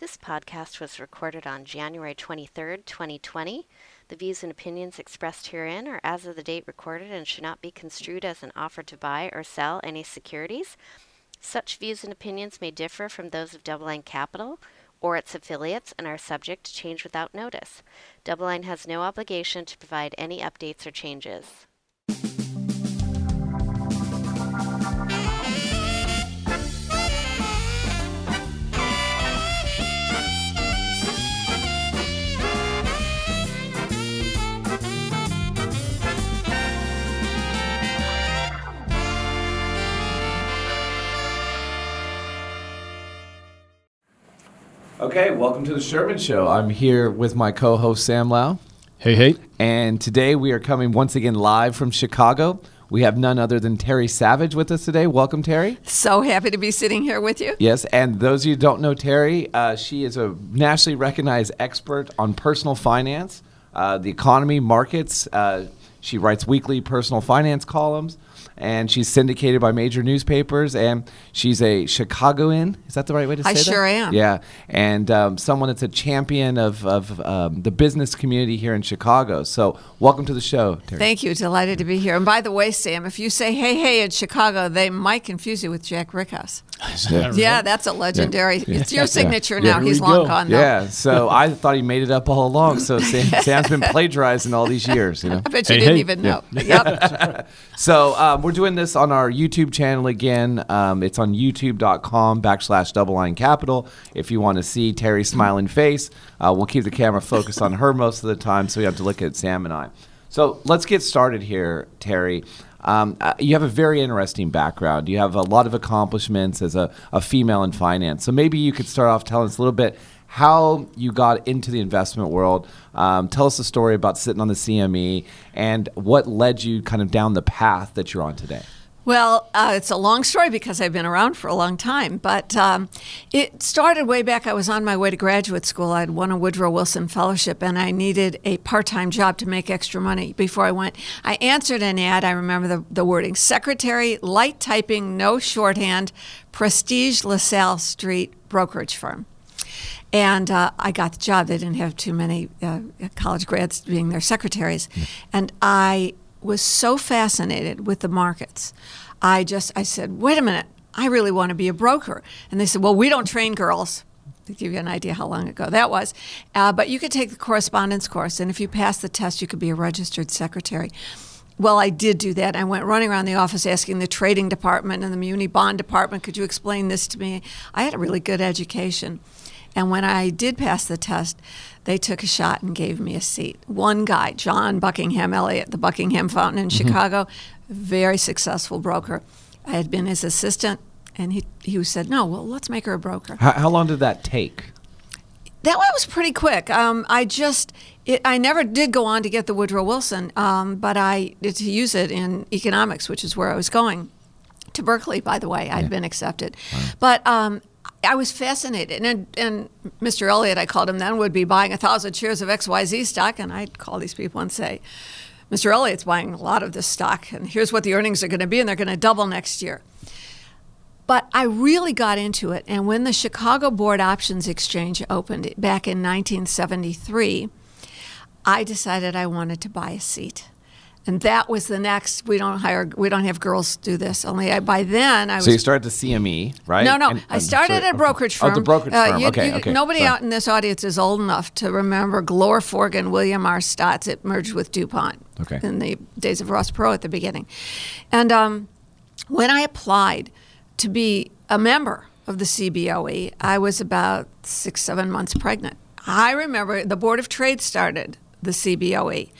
This podcast was recorded on January 23rd, 2020. The views and opinions expressed herein are as of the date recorded and should not be construed as an offer to buy or sell any securities. Such views and opinions may differ from those of DoubleLine Capital or its affiliates and are subject to change without notice. DoubleLine has no obligation to provide any updates or changes. Okay, welcome to the Sherman Show. I'm here with my co-host Sam Lau, Hey, hey. and today we are coming once again live from Chicago. We have none other than Terry Savage with us today. Welcome, Terry. So happy to be sitting here with you. Yes, and those of you who don't know Terry, uh, she is a nationally recognized expert on personal finance, uh, the economy, markets. Uh, she writes weekly personal finance columns, and she's syndicated by major newspapers. And she's a Chicagoan. Is that the right way to say I that? sure am. Yeah, and um, someone that's a champion of, of um, the business community here in Chicago. So, welcome to the show, Terry. Thank you. Delighted to be here. And by the way, Sam, if you say hey, hey in Chicago, they might confuse you with Jack Brickhouse. Yeah. Yeah, that's a legendary. It's your signature Yeah. now. Here He's long go. gone, though. Yeah, so I thought he made it up all along. So Sam, Sam's been plagiarizing all these years, you know. I bet you Hey, didn't hey. even know. Yep. So um, we're doing this on our YouTube channel again. Um, it's on youtube.com backslash double line capital. If you want to see Terry's smiling face, uh, we'll keep the camera focused on her most of the time so you have to look at Sam and I. So let's get started here, Terry. Um, uh, you have a very interesting background. You have a lot of accomplishments as a, a female in finance. So maybe you could start off telling us a little bit how you got into the investment world. Um, tell us a story about sitting on the CME and what led you kind of down the path that you're on today. Well, uh, it's a long story because I've been around for a long time, but um, it started way back. I was on my way to graduate school. I'd won a Woodrow Wilson Fellowship, and I needed a part time job to make extra money before I went. I answered an ad. I remember the, the wording secretary, light typing, no shorthand, prestige LaSalle Street brokerage firm. And uh, I got the job. They didn't have too many uh, college grads being their secretaries. And I was so fascinated with the markets. I just, I said, wait a minute, I really want to be a broker. And they said, well, we don't train girls. To give you an idea how long ago that was. Uh, but you could take the correspondence course, and if you pass the test, you could be a registered secretary. Well, I did do that. I went running around the office asking the trading department and the muni bond department, could you explain this to me? I had a really good education. And when I did pass the test, they took a shot and gave me a seat. One guy, John Buckingham Elliott, the Buckingham Fountain in Chicago, very successful broker. I had been his assistant, and he, he said, No, well, let's make her a broker. How, how long did that take? That one was pretty quick. Um, I just, it, I never did go on to get the Woodrow Wilson, um, but I to use it in economics, which is where I was going. To Berkeley, by the way, I'd been accepted, but um, I was fascinated. And, and Mr. Elliott, I called him then, would be buying a thousand shares of XYZ stock, and I'd call these people and say, Mr. Elliott's buying a lot of this stock, and here's what the earnings are going to be, and they're going to double next year. But I really got into it. And when the Chicago Board Options Exchange opened back in 1973, I decided I wanted to buy a seat. And that was the next. We don't hire. We don't have girls do this. Only I, by then I was. So you started the CME, right? No, no. And- I started sorry. at a brokerage Oh, firm. the brokerage Uh, firm. you- okay, you- okay. Nobody Sorry. out in this audience is old enough to remember Glore Forgan, William R. Staats. It merged with DuPont Okay. in the days of Ross Perot at the beginning. And um, when I applied to be a member of the CBOE, I was about six, seven months pregnant. I remember the Board of Trade started the CBOE.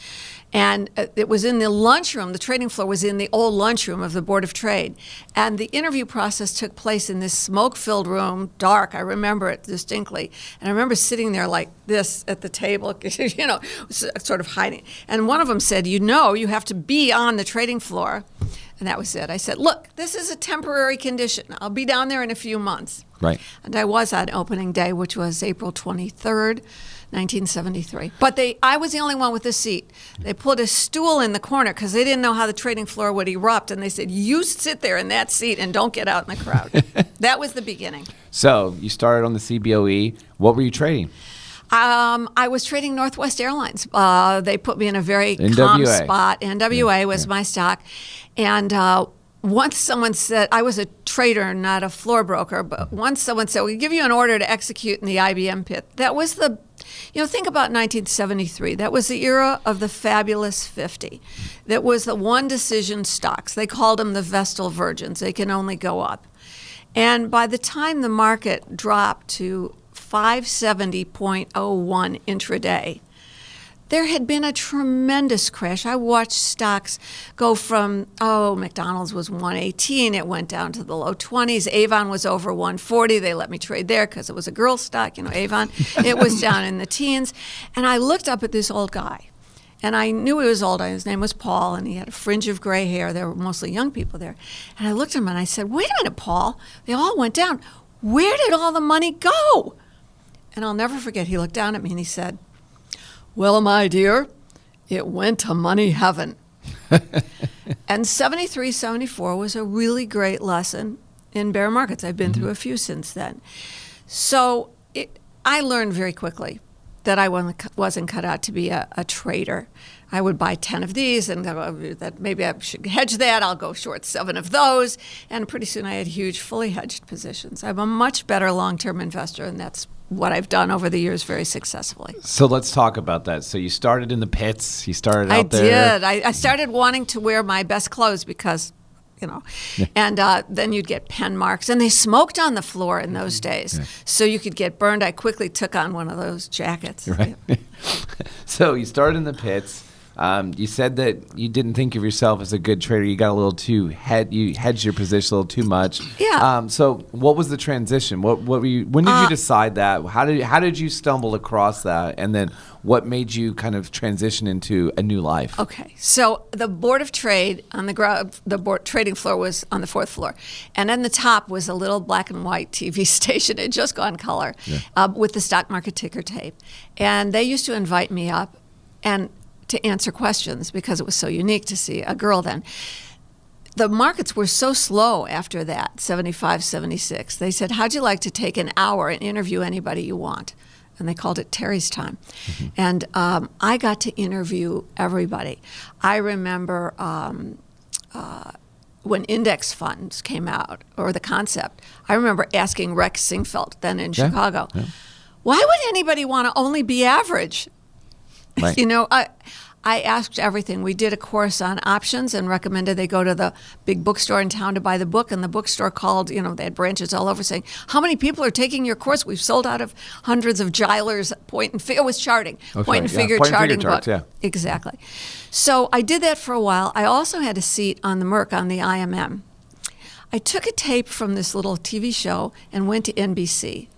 And uh, it was in the lunchroom, the trading floor was in the old lunchroom of the Board of Trade. And the interview process took place in this smoke filled room, dark. I remember it distinctly. And I remember sitting there like this at the table, you know, sort of hiding. And one of them said, You know, you have to be on the trading floor And that was it. I said, look, this is a temporary condition. I'll be down there in a few months. Right. And I was on opening day, which was April 23rd, 1973. But they, I was the only one with a seat. They put a stool in the corner because they didn't know how the trading floor would erupt. And they said, you sit there in that seat and don't get out in the crowd. that was the beginning. So you started on the CBOE. What were you trading? Um, I was trading Northwest Airlines. Uh, they put me in a very calm spot. NWA was my stock. And uh, once someone said, I was a trader, not a floor broker, but once someone said, we give you an order to execute in the IBM pit. That was the, you know, think about 1973. That was the era of the fabulous 50. That was the one decision stocks. They called them the Vestal Virgins. They can only go up. And by the time the market dropped to 570.01 intraday, there had been a tremendous crash. I watched stocks go from, oh, McDonald's was 118, it went down to the low 20s. Avon was over 140. They let me trade there because it was a girl stock, you know, Avon. it was down in the teens. And I looked up at this old guy. And I knew he was old. His name was Paul, and he had a fringe of gray hair. There were mostly young people there. And I looked at him and I said, Wait a minute, Paul. They all went down. Where did all the money go? And I'll never forget, he looked down at me and he said, Well, my dear, it went to money heaven. and 73, 74 was a really great lesson in bear markets. I've been mm-hmm. through a few since then. So it, I learned very quickly that I wasn't, wasn't cut out to be a, a trader. I would buy 10 of these and oh, that maybe I should hedge that. I'll go short seven of those. And pretty soon I had huge, fully hedged positions. I'm a much better long term investor, and that's what I've done over the years very successfully. So let's talk about that. So you started in the pits. You started I out there. did. I, did. I started wanting to wear my best clothes because, you know, and uh, then you'd get pen marks, and they smoked on the floor in those Mm-hmm. days, so you could get burned. I quickly took on one of those jackets. Right. so you started in the pits. Um, you said that you didn't think of yourself as a good trader. You got a little too head. You hedged your position a little too much. Yeah. Um, so what was the transition? What what were you? When did you Uh, decide that? How did how did you stumble across that? And then what made you kind of transition into a new life? Okay, so the board of trade on the ground, the board trading floor was on the fourth floor, and on the top was a little black and white TV station. It had just gone color uh, with the stock market ticker tape, and they used to invite me up and to answer questions because it was so unique to see a girl then. The markets were so slow after that, 75, 76. They said, How'd you like to take an hour and interview anybody you want? And they called it Terry's time. And um, I got to interview everybody. I remember um, uh, when index funds came out, or the concept, I remember asking Rex Sinquefield, then in Yeah, Chicago, why would anybody want to only be average? Right. you know, I I asked everything. We did a course on options and recommended they go to the big bookstore in town to buy the book. And the bookstore called, you know, they had branches all over saying, How many people are taking your course? We've sold out of hundreds of Giler's point and figure. It was charting, Okay, point and yeah, figure point and charting figure charts, book. yeah. Exactly. So I did that for a while. I also had a seat on the Merc on the IMM. I took a tape from this little TV show and went to NBC.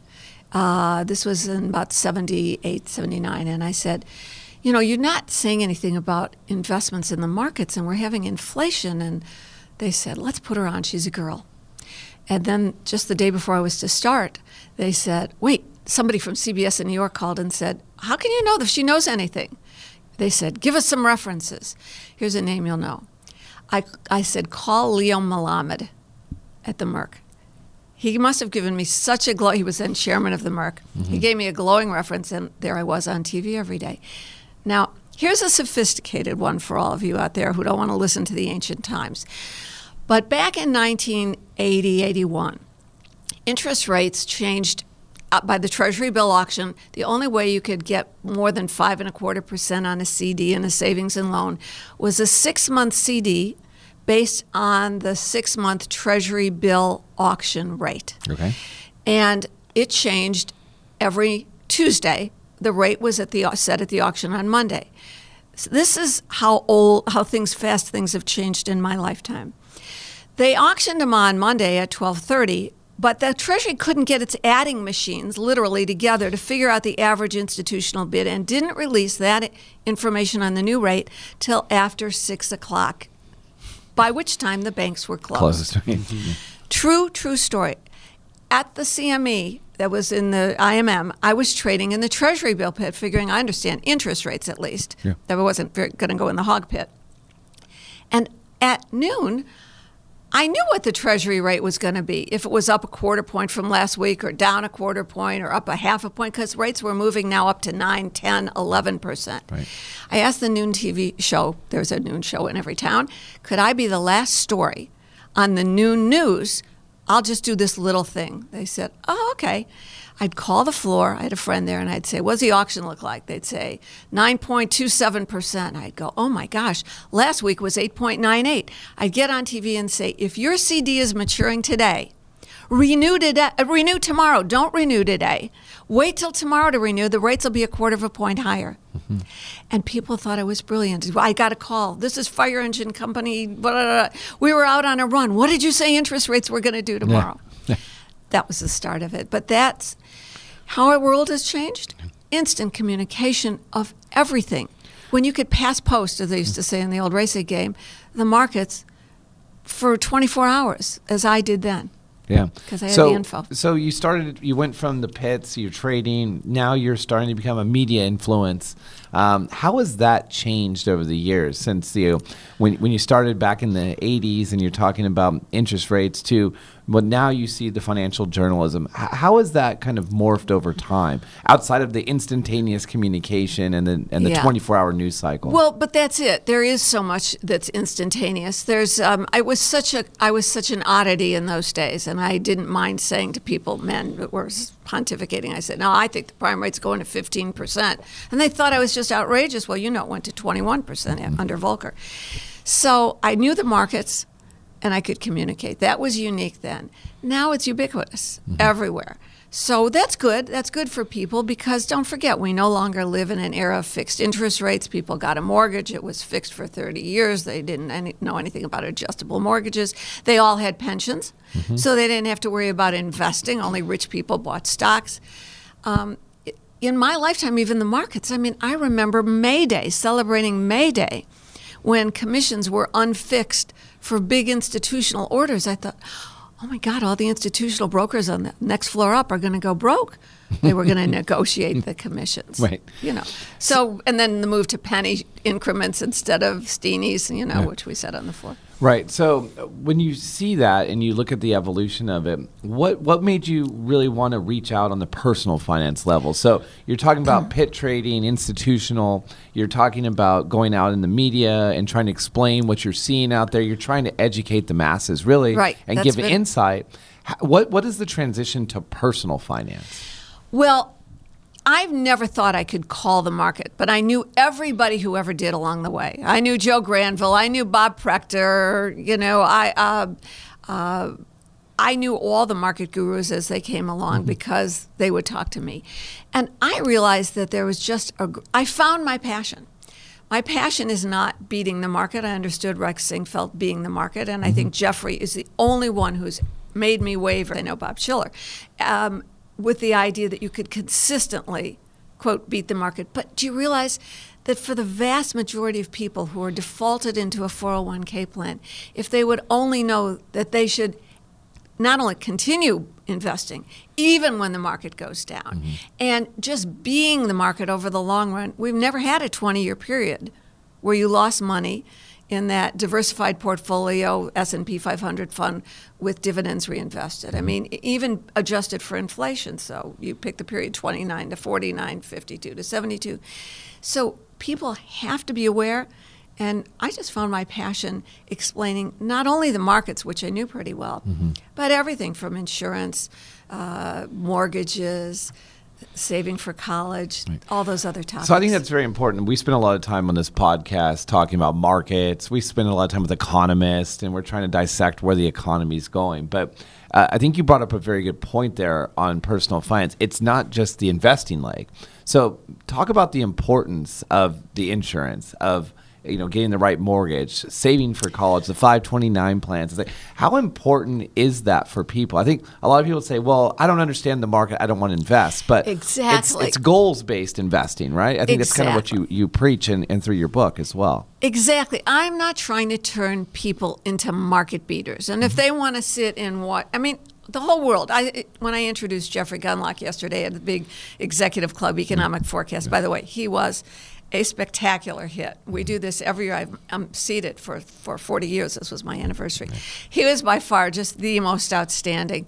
Uh, this was in about 78, 79. And I said, You know, you're not saying anything about investments in the markets, and we're having inflation. And they said, Let's put her on. She's a girl. And then just the day before I was to start, they said, Wait, somebody from CBS in New York called and said, How can you know if she knows anything? They said, Give us some references. Here's a name you'll know. I, I said, Call Leo Melamed at the Merc. He must have given me such a glow. He was then chairman of the Merc. He mm-hmm. gave me a glowing reference, and there I was on TV every day. Now, here's a sophisticated one for all of you out there who don't want to listen to the ancient times. But back in 1980, 81, interest rates changed uh, by the Treasury bill auction. The only way you could get more than five and a quarter percent on a CD and a savings and loan was a six month CD based on the six month Treasury bill auction rate. Okay. And it changed every Tuesday. The rate was at the set at the auction on Monday. So this is how old, how things fast things have changed in my lifetime. They auctioned them on Monday at 12:30, but the Treasury couldn't get its adding machines literally together to figure out the average institutional bid and didn't release that information on the new rate till after six o'clock. by which time the banks were closed. Closest. True, true story. At the CME that was in the IMM, I was trading in the Treasury bill pit, figuring I understand interest rates at least. Yeah. That I wasn't going to go in the hog pit. And at noon, I knew what the Treasury rate was going to be. If it was up a quarter point from last week, or down a quarter point, or up a half a point, because rates were moving now up to 9, 10, 11%. Right. I asked the noon TV show, there's a noon show in every town, could I be the last story on the noon news? I'll just do this little thing. They said, oh, okay. I'd call the floor. I had a friend there, and I'd say, "What's the auction look like?" They'd say, 9.27 percent. I'd go, "Oh my gosh, last week was 8.98." I'd get on TV and say, "If your CD is maturing today, renew today. Renew tomorrow. Don't renew today. Wait till tomorrow to renew. The rates will be a quarter of a point higher." Mm-hmm. And people thought I was brilliant. I got a call. This is Fire Engine Company. Blah, blah, blah. We were out on a run. What did you say interest rates were going to do tomorrow? that was the start of it. But that's how our world has changed. Instant communication of everything. When you could pass post, as they used to mm. say in the old racing game, the markets for 24 hours, as I did then. Yeah. 'Cause I had so, the info. So you started, you went from the pits, you're trading, now you're starting to become a media influence. Um, how has that changed over the years since you, when, when you started back in the 80s and you're talking about interest rates too? but now you see the financial journalism. H- how has that kind of morphed over time outside of the instantaneous communication and the, and the Yeah. 24 hour news cycle? Well, but that's it. There is so much that's instantaneous. There's, um, I was such a, I was such an oddity in those days, and I didn't mind saying to people, men that were pontificating, I said, "No, I think the prime rate's going to 15 percent," and they thought I was just outrageous. Well, you know, it went to 21 percent mm-hmm. under Volcker. So I knew the markets, and I could communicate. That was unique then. Now it's ubiquitous everywhere. So that's good. That's good for people because don't forget, we no longer live in an era of fixed interest rates. People got a mortgage, it was fixed for 30 years. They didn't any, know anything about adjustable mortgages. They all had pensions, so they didn't have to worry about investing. Only rich people bought stocks. Um, in my lifetime, even the markets, I mean, I remember May Day, celebrating May Day, when commissions were unfixed for big institutional orders. I thought, oh my God, all the institutional brokers on the next floor up are going to go broke. They were going to negotiate the commissions. Right. You know. So, and then the move to penny increments instead of steenies, you know, which we said on the floor. Right. So when you see that and you look at the evolution of it, what what made you really want to reach out on the personal finance level? So you're talking about pit trading, institutional. You're talking about going out in the media and trying to explain what you're seeing out there. You're trying to educate the masses, really, Right. and That's give been- insight. What what is the transition to personal finance? Well, I've never thought I could call the market, but I knew everybody who ever did along the way. I knew Joe Granville. I knew Bob Prechter. You know, I. Uh, uh, I knew all the market gurus as they came along because they would talk to me. And I realized that there was just a, I found my passion. My passion is not beating the market. I understood Rex Sinquefield being the market, and I think Jeffrey is the only one who's made me waver. I know Bob Shiller, um, with the idea that you could consistently, quote, beat the market. But do you realize that for the vast majority of people who are defaulted into a 401k plan, if they would only know that they should not only continue investing, even when the market goes down, mm-hmm. and just being the market over the long run. We've never had a 20 year period where you lost money in that diversified portfolio S&P 500 fund with dividends reinvested. I mean, even adjusted for inflation. So you pick the period 29 to 49, 52 to 72. So people have to be aware and I just found my passion explaining not only the markets, which I knew pretty well, but everything from insurance, uh, mortgages, saving for college, all those other topics. So I think that's very important. We spend a lot of time on this podcast talking about markets. We spend a lot of time with economists, and we're trying to dissect where the economy is going. But uh, I think you brought up a very good point there on personal finance. It's not just the investing leg. So talk about the importance of the insurance of you know, getting the right mortgage, saving for college, the 529 plans. It's like, how important is that for people? I think a lot of people say, well, I don't understand the market. I don't want to invest. But exactly. it's, it's goals based investing, right? I think exactly. that's kind of what you, you preach and, and through your book as well. Exactly. I'm not trying to turn people into market beaters. And if mm-hmm. they want to sit in what, I mean, the whole world. I when I introduced Jeffrey Gundlach yesterday at the big executive club economic mm-hmm. forecast. By the way, he was a spectacular hit. We do this every year. I've, I'm seated for, for 40 years. This was my anniversary. He was by far just the most outstanding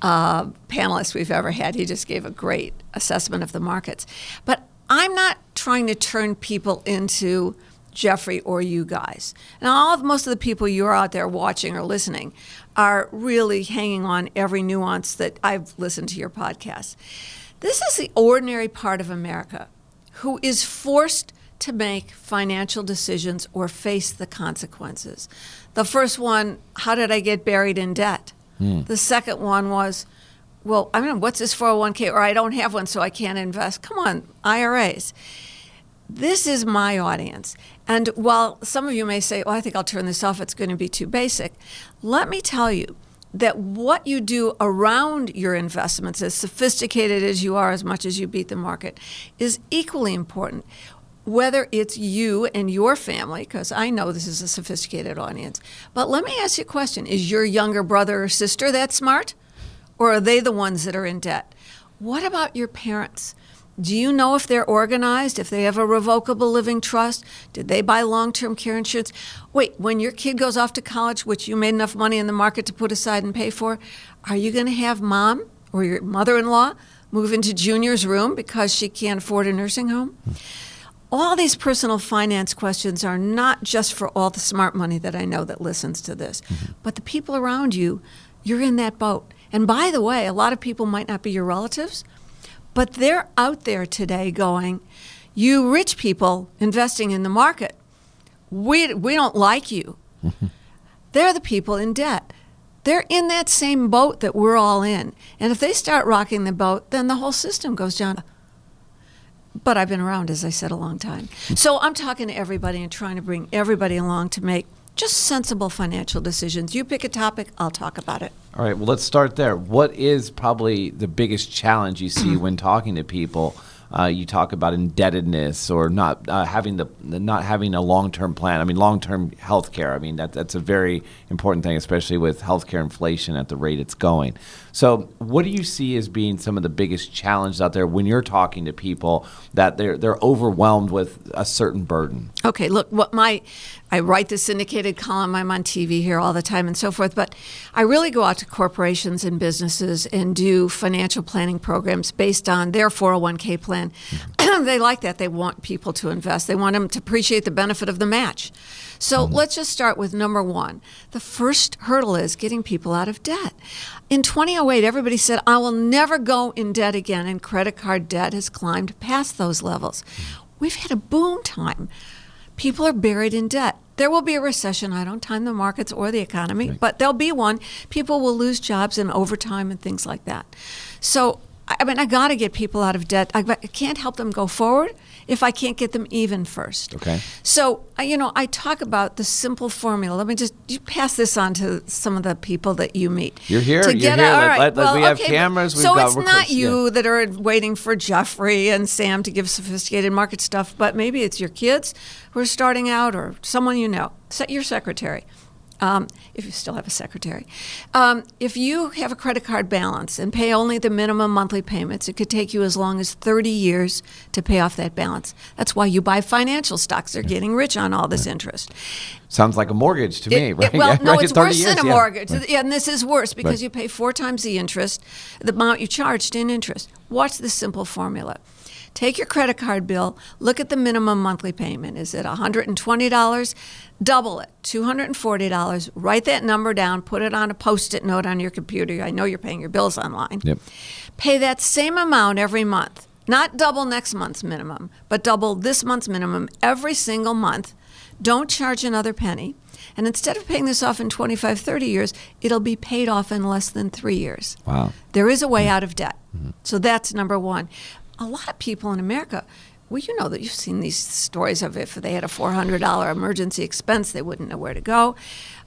uh, panelist we've ever had. He just gave a great assessment of the markets. But I'm not trying to turn people into Jeffrey or you guys. And all most of the people you're out there watching or listening are really hanging on every nuance that I've listened to your podcast. This is the ordinary part of America who is forced to make financial decisions or face the consequences. The first one, how did I get buried in debt? Mm. The second one was, well, I mean, what's this 401k? Or I don't have one, so I can't invest. Come on, IRAs. This is my audience. And while some of you may say, oh, I think I'll turn this off, it's going to be too basic, let me tell you that what you do around your investments, as sophisticated as you are, as much as you beat the market, is equally important. Whether it's you and your family, because I know this is a sophisticated audience, but let me ask you a question Is your younger brother or sister that smart? Or are they the ones that are in debt? What about your parents? Do you know if they're organized, if they have a revocable living trust? Did they buy long term care insurance? Wait, when your kid goes off to college, which you made enough money in the market to put aside and pay for, are you going to have mom or your mother in law move into junior's room because she can't afford a nursing home? All these personal finance questions are not just for all the smart money that I know that listens to this, mm-hmm. but the people around you, you're in that boat. And by the way, a lot of people might not be your relatives but they're out there today going, you rich people investing in the market, we, we don't like you. they're the people in debt. They're in that same boat that we're all in. And if they start rocking the boat, then the whole system goes down. But I've been around, as I said, a long time. Hmm. So I'm talking to everybody and trying to bring everybody along to make just sensible financial decisions. You pick a topic, I'll talk about it. All right, well, let's start there. What is probably the biggest challenge you see when talking to people? Uh, you talk about indebtedness or not uh, having the not having a long term plan. I mean, long term health care. I mean, that that's a very important thing, especially with healthcare inflation at the rate it's going. So, what do you see as being some of the biggest challenges out there when you're talking to people that they're they're overwhelmed with a certain burden? Okay, look, what my I write the syndicated column. I'm on TV here all the time and so forth. But I really go out to corporations and businesses and do financial planning programs based on their 401k plan. Mm-hmm. they like that. They want people to invest. They want them to appreciate the benefit of the match. So mm-hmm. let's just start with number one. The first hurdle is getting people out of debt. In 2008, everybody said, I will never go in debt again, and credit card debt has climbed past those levels. We've had a boom time. People are buried in debt. There will be a recession. I don't time the markets or the economy, right. but there'll be one. People will lose jobs and overtime and things like that. So I mean, I got to get people out of debt. I can't help them go forward if I can't get them even first. Okay. So, you know, I talk about the simple formula. Let me just you pass this on to some of the people that you meet. You're here. To you're here. All right. well, we have okay, cameras. so it's not you yeah. that are waiting for Jeffrey and Sam to give sophisticated market stuff, but maybe it's your kids who are starting out or someone you know. Set your secretary um, if you still have a secretary. Um, if you have a credit card balance and pay only the minimum monthly payments, it could take you as long as 30 years to pay off that balance. That's why you buy financial stocks. They're getting rich on all this interest. Sounds like a mortgage to it, me, right? It, well, yeah, no, right? it's worse years, than a yeah. mortgage. Right. Yeah, and this is worse because right. you pay four times the interest, the amount you charged in interest. Watch this simple formula. Take your credit card bill, look at the minimum monthly payment. Is it $120? Double it, $240. Write that number down, put it on a post it note on your computer. I know you're paying your bills online. Yep. Pay that same amount every month. Not double next month's minimum, but double this month's minimum every single month. Don't charge another penny. And instead of paying this off in 25, 30 years, it'll be paid off in less than three years. Wow. There is a way out of debt. Mm-hmm. So that's number one a lot of people in America, well, you know that you've seen these stories of if they had a $400 emergency expense, they wouldn't know where to go.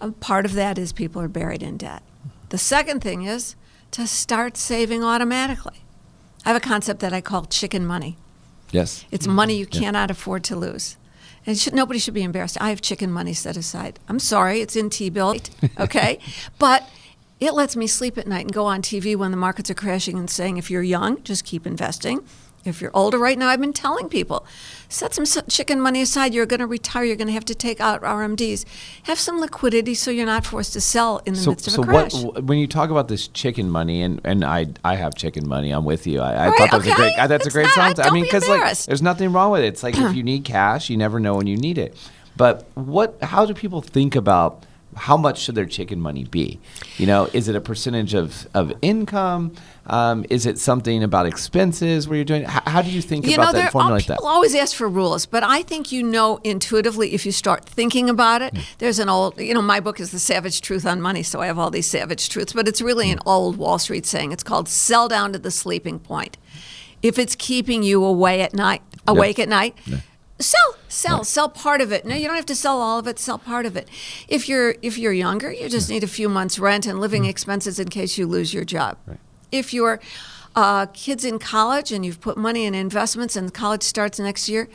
Um, part of that is people are buried in debt. The second thing is to start saving automatically. I have a concept that I call chicken money. Yes. It's money you cannot afford to lose. And should, nobody should be embarrassed. I have chicken money set aside. I'm sorry, it's in T bill, okay? but it lets me sleep at night and go on TV when the markets are crashing and saying, if you're young, just keep investing. If you're older right now, I've been telling people, set some chicken money aside. You're going to retire. You're going to have to take out RMDs. Have some liquidity so you're not forced to sell in the So, midst of so a crash. what when you talk about this chicken money and, and I I have chicken money I'm with you I, I Right, thought that was a great that's a great not- sound I mean because like there's nothing wrong with it it's like if you need cash you never know when you need it but what how do people think about how much should their chicken money be? You know is it a percentage of of income? Um, is it something about expenses where you're doing how, how do you think you about know, that there formula are like that? people always ask for rules, but I think you know intuitively if you start thinking about it. There's an old, you know, my book is The Savage Truth on Money, so I have all these savage truths, but it's really an old Wall Street saying. It's called sell down to the sleeping point. If it's keeping you away at night, awake at night, sell, sell, sell part of it. No, you don't have to sell all of it. Sell part of it. If you're if you're younger, you just need a few months' rent and living expenses in case you lose your job. If you're uh, kids in college and you've put money in investments and college starts next year,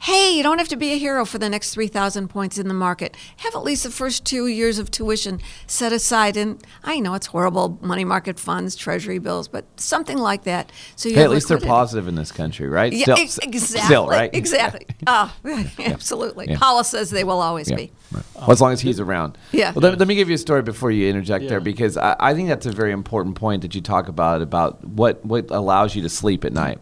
hey, you don't have to be a hero for the next 3,000 points in the market. Have at least the first two years of tuition set aside. And I know it's horrible money market funds, treasury bills, but something like that. So you hey, at least they're positive in this country right Yeah, still, exactly. still right Exactly. Oh, absolutely. Yeah. Powell says they will always Yeah. be. Right. Well, as long as he's around. Yeah. Well, let, let me give you a story before you interject there, because I, I think that's a very important point that you talk about about what what allows you to sleep at night.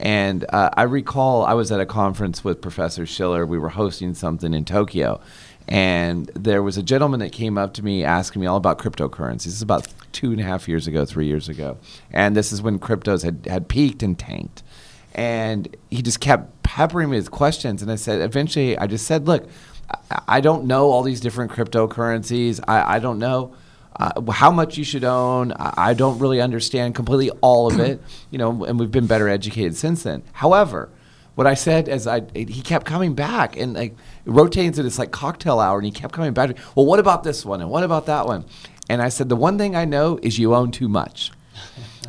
And uh, I recall I was at a conference with Professor Shiller. We were hosting something in Tokyo, and there was a gentleman that came up to me asking me all about cryptocurrencies. This is about two and a half years ago, three years ago, and this is when cryptos had had peaked and tanked. And he just kept peppering me with questions. And i said eventually i just said look i, I don't know all these different cryptocurrencies. I, I don't know uh, how much you should own I, I don't really understand completely all of it you know and we've been better educated since then however what I said as I he kept coming back and like rotating to this like cocktail hour and he kept coming back. Well, what about this one and what about that one? And I said the one thing I know is you own too much.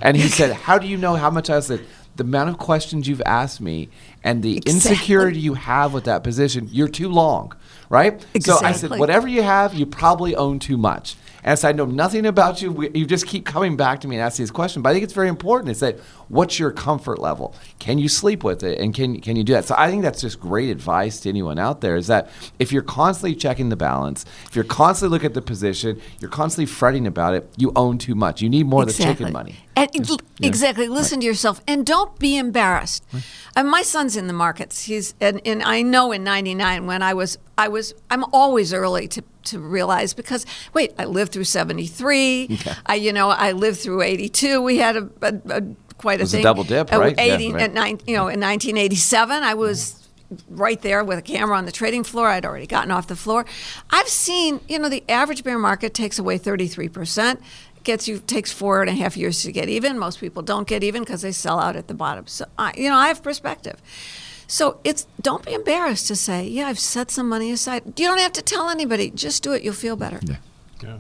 And he said, "How do you know how much?" I said, "The amount of questions you've asked me and the Exactly. insecurity you have with that position, you're too long, right?" So I said, "Whatever you have, you probably own too much." So I know nothing about you. We, you just keep coming back to me and asking this question. But I think it's very important. Is that what's your comfort level? Can you sleep with it? And can can you do that? So I think that's just great advice to anyone out there. Is that if you're constantly checking the balance, if you're constantly looking at the position, you're constantly fretting about it, you own too much. You need more of the chicken money. And Exactly. Listen to yourself and don't be embarrassed. And uh, my son's in the markets. He's and, and I know in '99 when I was I was I'm always early to to realize because wait I lived through '73. I you know I lived through '82. We had a, a, a quite a was a double dip, Uh, right? Yeah, right. at nine, you know in 1987 I was right there with a camera on the trading floor. I'd already gotten off the floor. I've seen, you know, the average bear market takes away 33%. Gets you takes four and a half years to get even. Most people don't get even because they sell out at the bottom. So I, you know, I have perspective. So it's don't be embarrassed to say, yeah, I've set some money aside. You don't have to tell anybody. Just do it. You'll feel better. Yeah.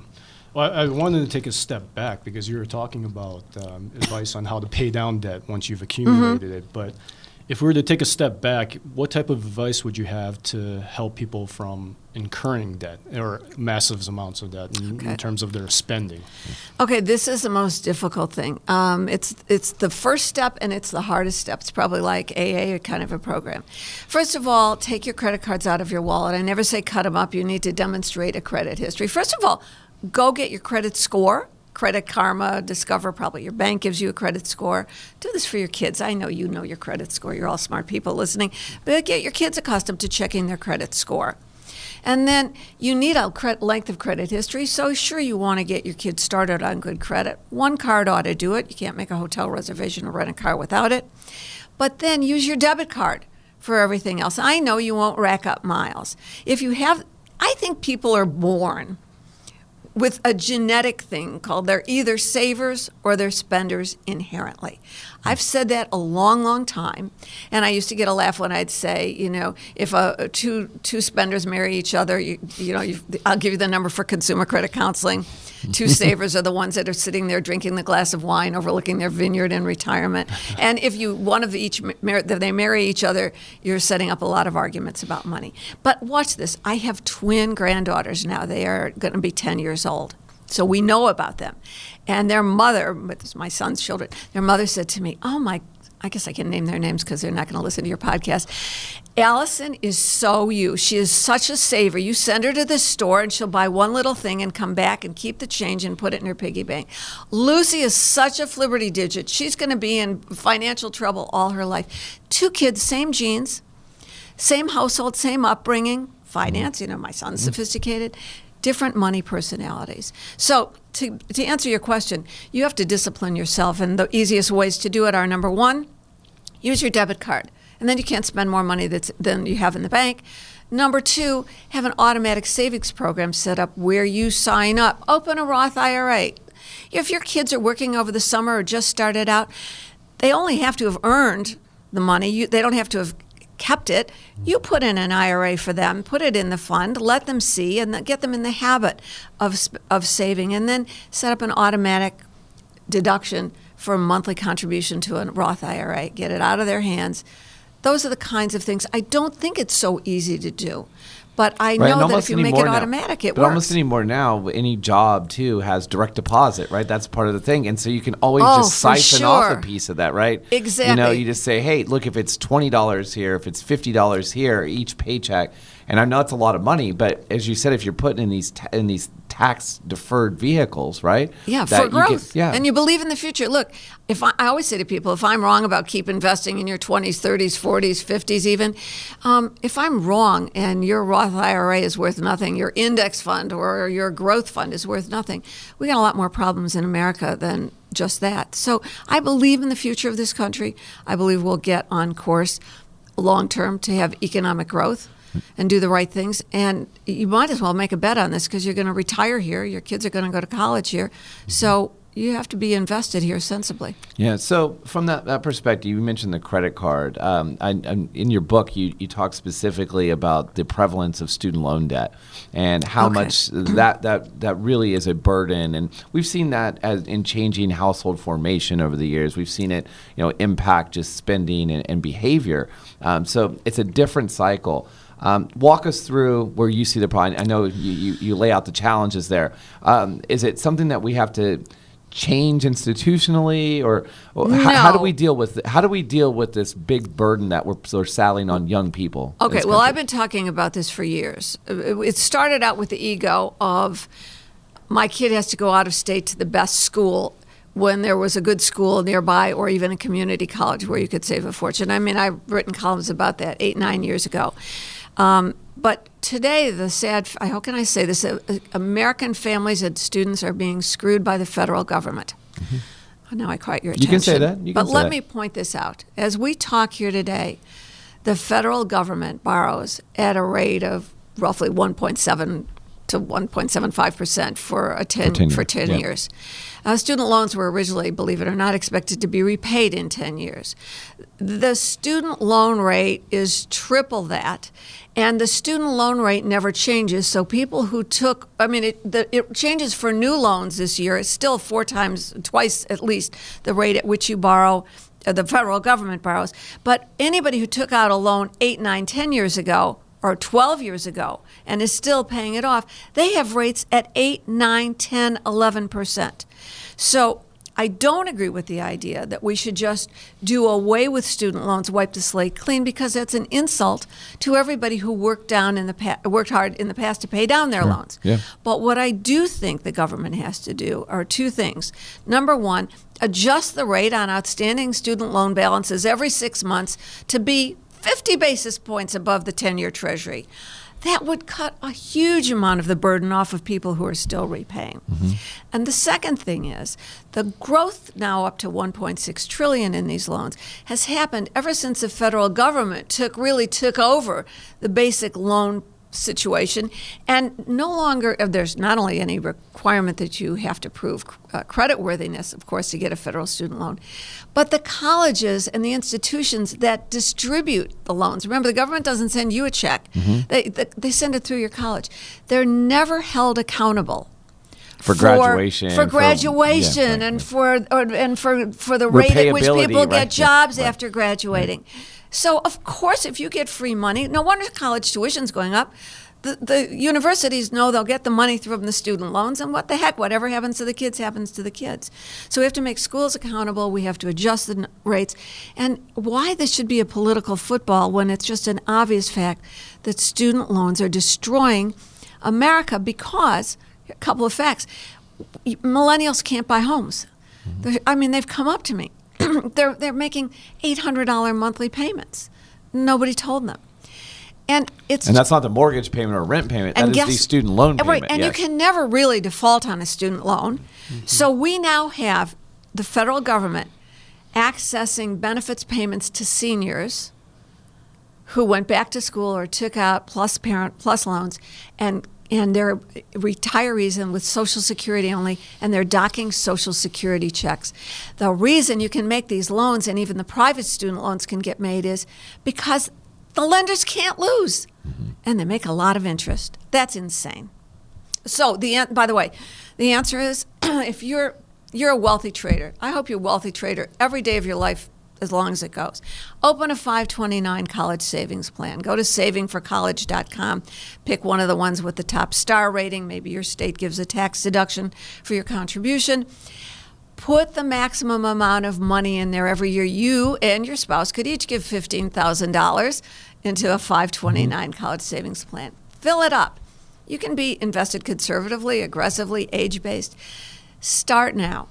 Well, I I wanted to take a step back because you were talking about um, advice on how to pay down debt once you've accumulated Mm-hmm. it. But if we were to take a step back, what type of advice would you have to help people from incurring debt or massive amounts of debt in, Okay. in terms of their spending? Okay, this is the most difficult thing. Um, it's it's the first step and it's the hardest step. It's probably like AA kind of a program. First of all, take your credit cards out of your wallet. I never say cut them up. You need to demonstrate a credit history. First of all, go get your credit score. Credit Karma, Discover, probably your bank gives you a credit score. Do this for your kids. I know you know your credit score. You're all smart people listening. But get your kids accustomed to checking their credit score. And then you need a length of credit history. So, sure, you want to get your kids started on good credit. One card ought to do it. You can't make a hotel reservation or rent a car without it. But then use your debit card for everything else. I know you won't rack up miles. If you have, I think people are born with a genetic thing called they're either savers or they're spenders inherently. I've said that a long, long time, and I used to get a laugh when I'd say, you know, if a, two two spenders marry each other, you, you know, I'll give you the number for consumer credit counseling. Two savers are the ones that are sitting there drinking the glass of wine, overlooking their vineyard in retirement. And if you one of each mar- they marry each other, you're setting up a lot of arguments about money. But watch this. I have twin granddaughters now. They are going to be 10 years old. So we know about them. And their mother, my son's children, their mother said to me, Oh my, I guess I can name their names because they're not going to listen to your podcast. Allison is so you. She is such a saver. You send her to the store and she'll buy one little thing and come back and keep the change and put it in her piggy bank. Lucy is such a flibberty digit. She's going to be in financial trouble all her life. Two kids, same genes, same household, same upbringing, finance. You know, my son's mm-hmm. sophisticated different money personalities. So, to, to answer your question, you have to discipline yourself. And the easiest ways to do it are number one, use your debit card. And then you can't spend more money that's, than you have in the bank. Number two, have an automatic savings program set up where you sign up. Open a Roth IRA. If your kids are working over the summer or just started out, they only have to have earned the money. You, they don't have to have kept it. You put in an IRA for them, put it in the fund, let them see, and get them in the habit of, of saving, and then set up an automatic deduction for a monthly contribution to a Roth IRA. Get it out of their hands. Those are the kinds of things. I don't think it's so easy to do. But I know that if you make it automatic, now, it but works. almost anymore now, any job too has direct deposit, right? That's part of the thing, and so you can always oh, just siphon sure. off a piece of that, right? Exactly. You know, you just say, hey, look, if it's twenty dollars here, if it's fifty dollars here, each paycheck, and I know it's a lot of money, but as you said, if you're putting in these ta- in these tax deferred vehicles, right? Yeah, for growth. yeah, and you believe in the future. Look, if I, I, always say to people, if I'm wrong about keep investing in your 20s, 30s, 40s, 50s, even, um, if I'm wrong and your Roth IRA is worth nothing, your index fund or your growth fund is worth nothing, we got a lot more problems in America than just that. So I believe in the future of this country. I believe we'll get on course long term to have economic growth and do the right things. And you might as well make a bet on this because you're going to retire here. Your kids are going to go to college here. Mm-hmm. So you have to be invested here sensibly. Yeah. So from that, that perspective, you mentioned the credit card. Um, I, in your book, you, you talk specifically about the prevalence of student loan debt and how okay. much that, that that really is a burden. And we've seen that as in changing household formation over the years. We've seen it, you know, impact just spending and, and behavior. Um, so it's a different cycle. Um, walk us through where you see the problem. I know you, you, you lay out the challenges there. Um, is it something that we have to change institutionally, or, or no. how, how, do we deal with how do we deal with this big burden that we're, we're saddling on young people? Okay, well, I've been talking about this for years. It started out with the ego of my kid has to go out of state to the best school when there was a good school nearby or even a community college where you could save a fortune. I mean, I've written columns about that eight, nine years ago. Um, but today, the sad, how can I say this? Uh, American families and students are being screwed by the federal government. Mm-hmm. Now I caught your attention. You can say that. You but let that. me point this out. As we talk here today, the federal government borrows at a rate of roughly 1.7 to 1.75 percent for a 10 for 10, for 10 years. Uh, student loans were originally, believe it or not, expected to be repaid in 10 years. The student loan rate is triple that, and the student loan rate never changes. So people who took, I mean, it, the, it changes for new loans this year. It's still four times, twice at least, the rate at which you borrow uh, the federal government borrows. But anybody who took out a loan eight, nine, ten years ago or 12 years ago and is still paying it off, they have rates at 8, 9, 10, 11%. So I don't agree with the idea that we should just do away with student loans, wipe the slate clean, because that's an insult to everybody who worked down in the pa- worked hard in the past to pay down their sure. loans. Yeah. But what I do think the government has to do are two things. Number one, adjust the rate on outstanding student loan balances every six months to be 50 basis points above the 10 year Treasury. That would cut a huge amount of the burden off of people who are still repaying. Mm-hmm. And the second thing is the growth now up to 1.6 trillion in these loans has happened ever since the federal government took really took over the basic loan situation. And no longer, uh, there's not only any requirement that you have to prove uh, credit worthiness, of course, to get a federal student loan, but the colleges and the institutions that distribute the loans. Remember, the government doesn't send you a check, Mm-hmm. they, they, they send it through your college. They're never held accountable For graduation, for for- graduation, yeah, right, and right. for or, and for for the rate at which people right, get yeah, jobs right. after graduating. So of course, if you get free money, no wonder college tuition's going up. The, the universities know they'll get the money from the student loans, and what the heck, whatever happens to the kids happens to the kids. So we have to make schools accountable. We have to adjust the n- rates. And why this should be a political football when it's just an obvious fact that student loans are destroying America because a couple of facts millennials can't buy homes. Mm-hmm. They're- I mean, they've come up to me. they're they're making eight hundred dollar monthly payments. Nobody told them, and it's And that's not the mortgage payment or rent payment. That is the student loan payment. Right, and yes. you can never really default on a student loan. Mm-hmm. So we now have the federal government accessing benefits payments to seniors who went back to school or took out plus parent plus loans and and they're retirees and with social security only and they're docking social security checks. The reason you can make these loans and even the private student loans can get made is because the lenders can't lose. Mm-hmm. And they make a lot of interest. That's insane. So the by the way, the answer is if you're you're a wealthy trader. I hope you're a wealthy trader every day of your life as long as it goes. Open a 529 college savings plan. Go to savingforcollege.com. Pick one of the ones with the top star rating. Maybe your state gives a tax deduction for your contribution. Put the maximum amount of money in there every year. You and your spouse could each give $15,000 into a 529 mm-hmm. college savings plan. Fill it up. You can be invested conservatively, aggressively, age based. Start now.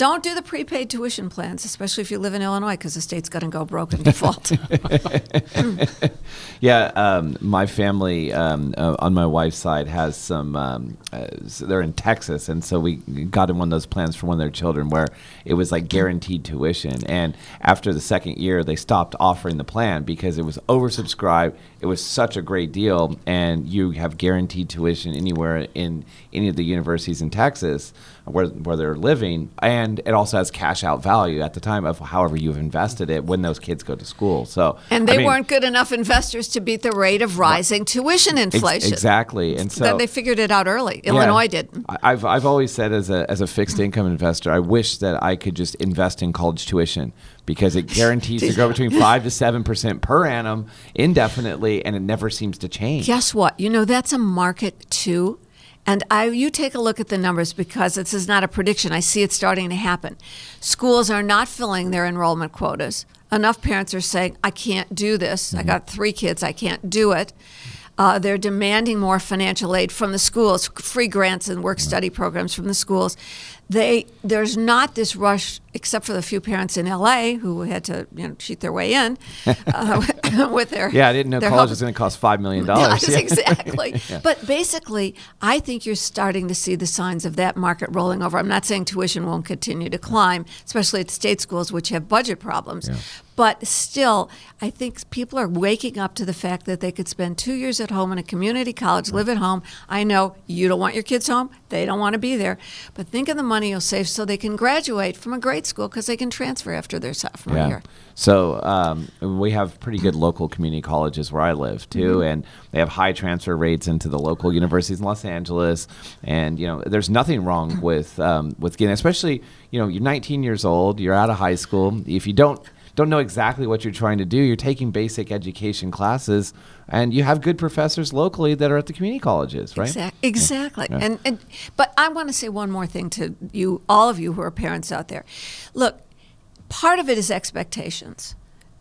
Don't do the prepaid tuition plans, especially if you live in Illinois, because the state's going to go broke in default. Yeah, um, my family um, uh, on my wife's side has some. Um, uh, so they're in Texas, and so we got in one of those plans for one of their children where it was like guaranteed tuition. And after the second year, they stopped offering the plan because it was oversubscribed. It was such a great deal, and you have guaranteed tuition anywhere in any of the universities in Texas where where they're living, and it also has cash out value at the time of however you've invested it when those kids go to school. So and I they mean- weren't good enough investors to beat the rate of rising tuition Ex- inflation. exactly, and so Then they figured it out early. Yeah. Illinois didn't. I- I've I've always said as a as a fixed income investor, I wish that I could just invest in college tuition because it guarantees to go between five to seven percent per annum indefinitely, and it never seems to change. Guess what? You know that's a market too. And I, you take a look at the numbers because this is not a prediction. I see it starting to happen. Schools are not filling their enrollment quotas. Enough parents are saying, "I can't do this. I got three kids. I can't do it." Uh, they're demanding more financial aid from the schools, free grants and work study programs from the schools. They there's not this rush, except for the few parents in LA who had to you know cheat their way in uh, with their Yeah, I didn't know college help- was going to cost five million dollars. Yes, exactly. But basically, I think you're starting to see the signs of that market rolling over. I'm not saying tuition won't continue to climb, especially at state schools, which have budget problems. yeah. But still, I think people are waking up to the fact that they could spend two years at home in a community college, live at home. I know you don't want your kids home, they don't want to be there. But think of the money you'll save so they can graduate from a great school because they can transfer after their sophomore Yeah. year. So um, we have pretty good local community colleges where I live too, Mm-hmm. and they have high transfer rates into the local universities in Los Angeles. And you know, there's nothing wrong with um, with getting, especially you know, you're 19 years old, you're out of high school. If you don't don't know exactly what you're trying to do, you're taking basic education classes, and you have good professors locally that are at the community colleges, right? Exac- exactly. Yeah. And, and but I want to say one more thing to you, all of you who are parents out there. Look, part of it is expectations.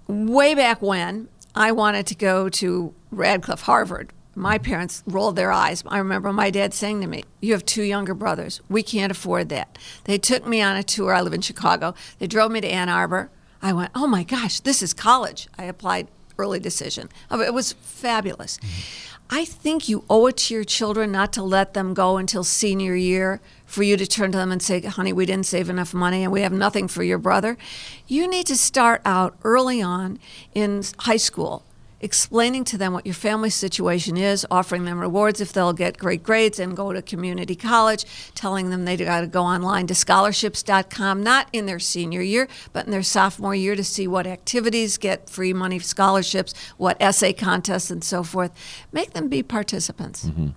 Way back when I wanted to go to Radcliffe, Harvard, my mm-hmm. parents rolled their eyes. I remember my dad saying to me, "You have two younger brothers. We can't afford that." They took me on a tour. I live in Chicago. They drove me to Ann Arbor. I went, "Oh my gosh, this is college." I applied early decision. Oh, It was fabulous. Mm-hmm. I think you owe it to your children not to let them go until senior year for you to turn to them and say, honey, we didn't save enough money and we have nothing for your brother. You need to start out early on in high school explaining to them what your family situation is, offering them rewards if they'll get great grades and go to community college, telling them they got to go online to scholarships.com, not in their senior year, but in their sophomore year to see what activities get free money scholarships, what essay contests, and so forth. Make them be participants. Mm-hmm.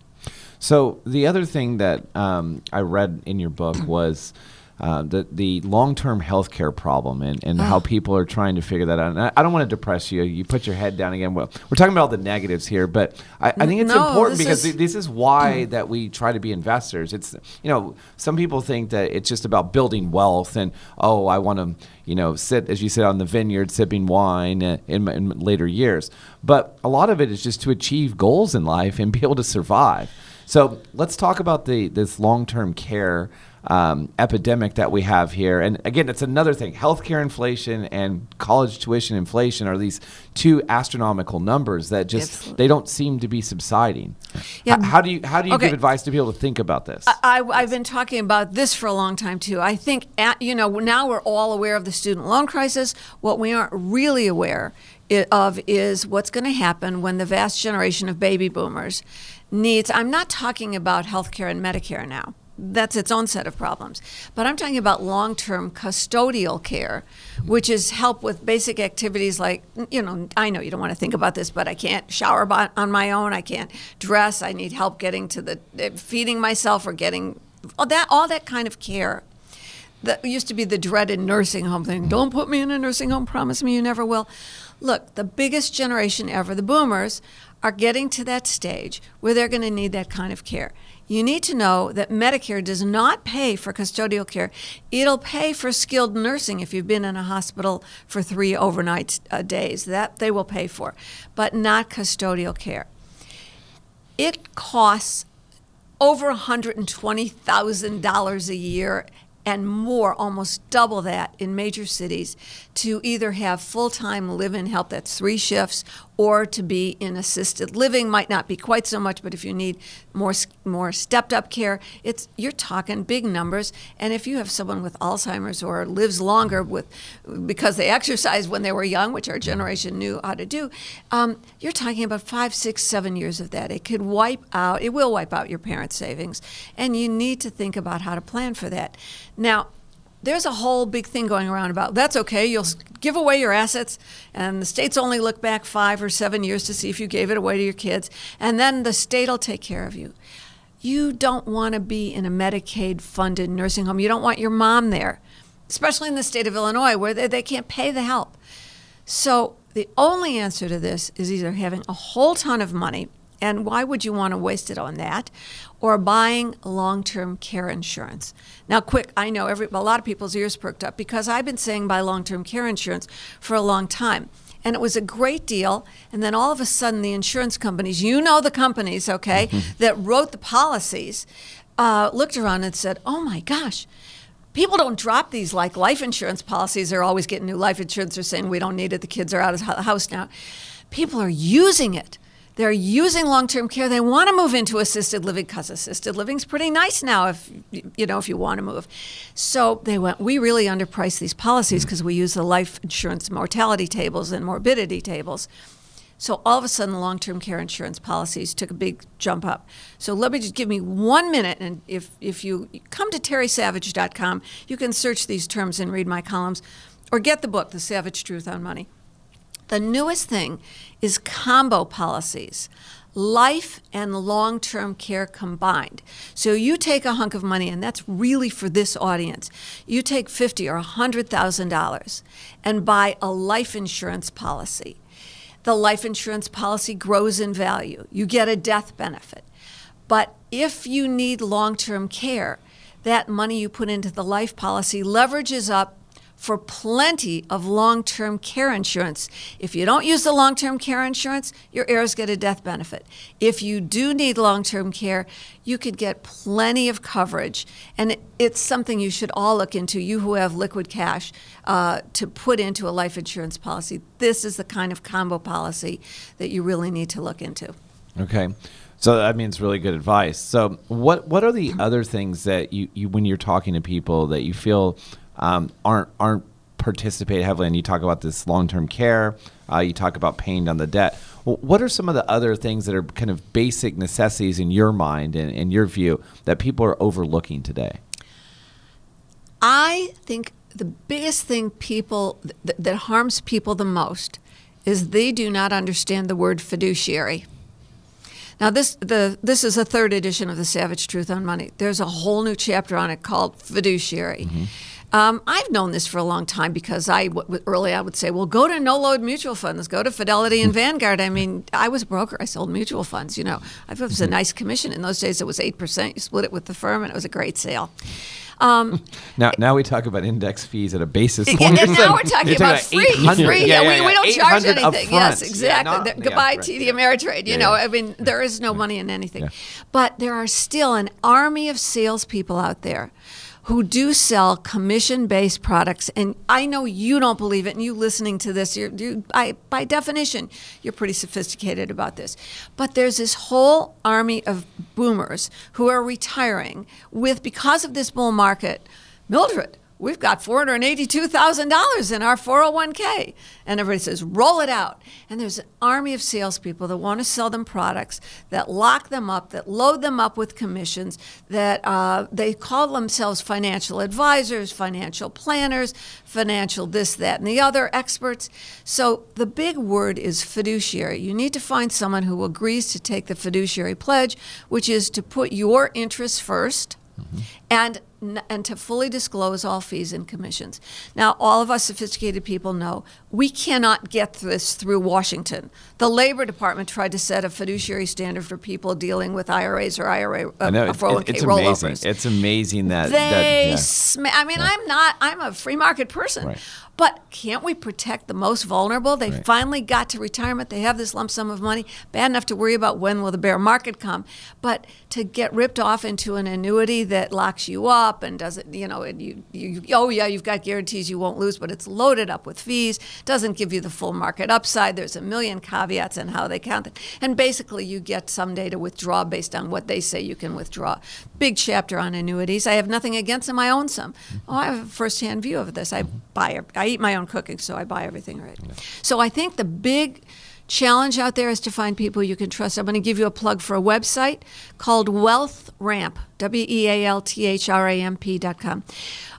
So the other thing that um, I read in your book was uh, the the long term healthcare problem and, and how people are trying to figure that out. And I, I don't want to depress you. You put your head down again. Well, we're talking about all the negatives here, but I, I think it's No, important this because is- this is why that we try to be investors. It's you know some people think that it's just about building wealth and oh I want to you know sit as you said on the vineyard sipping wine uh, in, in later years. But a lot of it is just to achieve goals in life and be able to survive. So let's talk about the this long term care um, epidemic that we have here. And again, it's another thing. Healthcare inflation and college tuition inflation are these two astronomical numbers that just Absolutely. they don't seem to be subsiding. Yeah. H- how do you how do you Okay. give advice to people to think about this? I, I've been talking about this for a long time too. I think, at, you know, now we're all aware of the student loan crisis. What we aren't really aware of is what's going to happen when the vast generation of baby boomers needs. I'm not talking about healthcare and Medicare now. That's its own set of problems. But I'm talking about long term custodial care, which is help with basic activities like, you know, I know you don't want to think about this, but I can't shower on my own. I can't dress. I need help getting to the, eh, feeding myself or getting all that, all that kind of care. That used to be the dreaded nursing home thing. Don't put me in a nursing home. Promise me you never will. Look, the biggest generation ever, the boomers, are getting to that stage where they're going to need that kind of care. You need to know that Medicare does not pay for custodial care. It'll pay for skilled nursing if you've been in a hospital for three overnight uh, days. That they will pay for, but not custodial care. It costs over $120,000 a year and more, almost double that in major cities, to either have full time live in help, that's three shifts, or to be in assisted living. Might not be quite so much, but if you need more more stepped up care, it's you're talking big numbers. And if you have someone with Alzheimer's or lives longer with because they exercised when they were young, which our generation knew how to do, um, you're talking about five, six, seven years of that. It could wipe out. It will wipe out your parents' savings, and you need to think about how to plan for that. Now, there's a whole big thing going around about that's okay. You'll give away your assets, and the states only look back five or seven years to see if you gave it away to your kids, and then the state will take care of you. You don't want to be in a Medicaid funded nursing home. You don't want your mom there, especially in the state of Illinois where they, they can't pay the help. So the only answer to this is either having a whole ton of money, and why would you want to waste it on that, or buying long-term care insurance. Now, quick, I know every a lot of people's ears perked up because I've been saying buy long-term care insurance for a long time. And it was a great deal. And then all of a sudden, the insurance companies, you know the companies, okay, that wrote the policies, uh, looked around and said, oh my gosh, people don't drop these like life insurance policies. They're always getting new life insurance. They're saying we don't need it. The kids are out of the house now. People are using it. They're using long-term care. They want to move into assisted living because assisted living's pretty nice now. If you know if you want to move, so they went. We really underpriced these policies because we use the life insurance mortality tables and morbidity tables. So all of a sudden, long-term care insurance policies took a big jump up. So let me just give me one minute, and if if you come to terrysavage.com, you can search these terms and read my columns, or get the book, The Savage Truth on Money. The newest thing is combo policies. Life and long term care combined. So you take a hunk of money, and that's really for this audience. You take fifty or hundred thousand dollars and buy a life insurance policy. The life insurance policy grows in value. You get a death benefit. But if you need long term care, that money you put into the life policy leverages up for plenty of long term care insurance. If you don't use the long term care insurance, your heirs get a death benefit. If you do need long term care, you could get plenty of coverage. And it's something you should all look into, you who have liquid cash, uh, to put into a life insurance policy. This is the kind of combo policy that you really need to look into. Okay. So that means really good advice. So what what are the other things that you, you when you're talking to people that you feel um, aren't aren't participate heavily? And you talk about this long term care. Uh, you talk about paying down the debt. Well, what are some of the other things that are kind of basic necessities in your mind and in your view that people are overlooking today? I think the biggest thing people th- that harms people the most is they do not understand the word fiduciary. Now this the this is a third edition of the Savage Truth on Money. There's a whole new chapter on it called fiduciary. Mm-hmm. Um, I've known this for a long time because I w- early I would say, well, go to no load mutual funds, go to Fidelity and Vanguard. I mean, I was a broker. I sold mutual funds. You know, I thought it was a nice commission. In those days, it was eight percent. You split it with the firm, and it was a great sale. Um, Now, now we talk about index fees at a basis. point. and now we're talking You're about free. free. Yeah, Yeah, yeah, we, we don't charge anything. Yes, exactly. not- The- Goodbye, right. TD Ameritrade. You know. I mean, there is no money in anything. But there are still an army of salespeople out there who do sell commission-based products, and I know you don't believe it. And you listening to this, you're, you, by definition, you're pretty sophisticated about this. But there's this whole army of boomers who are retiring with because of this bull market. Mildred, we've got $482,000 in our 401k. And everybody says, roll it out. And there's an army of salespeople that want to sell them products, that lock them up, that load them up with commissions, that uh, they call themselves financial advisors, financial planners, financial this, that, and the other experts. So the big word is fiduciary. You need to find someone who agrees to take the fiduciary pledge, which is to put your interests first and and to fully disclose all fees and commissions. Now, all of us sophisticated people know we cannot get this through Washington. The Labor Department tried to set a fiduciary standard for people dealing with IRAs or IRA uh, I know it- 401k it's rollovers. amazing. It's amazing that They, that yeah. sm- I mean, I'm not. I'm a free market person. Right. But can't we protect the most vulnerable? They Right. finally got to retirement. They have this lump sum of money. Bad enough to worry about when will the bear market come, but to get ripped off into an annuity that locks you up and doesn't, you know, and you, you oh yeah, you've got guarantees you won't lose, but it's loaded up with fees, doesn't give you the full market upside. There's a million caveats on how they count it, and basically you get someday to withdraw based on what they say you can withdraw. Big chapter on annuities. I have nothing against them. I own some. Oh, I have a first-hand view of this. I buy. I eat my own cooking, so I buy everything right. So I think the big challenge out there is to find people you can trust. I'm going to give you a plug for a website called WealthRamp, W E A L T H R A M P dot com.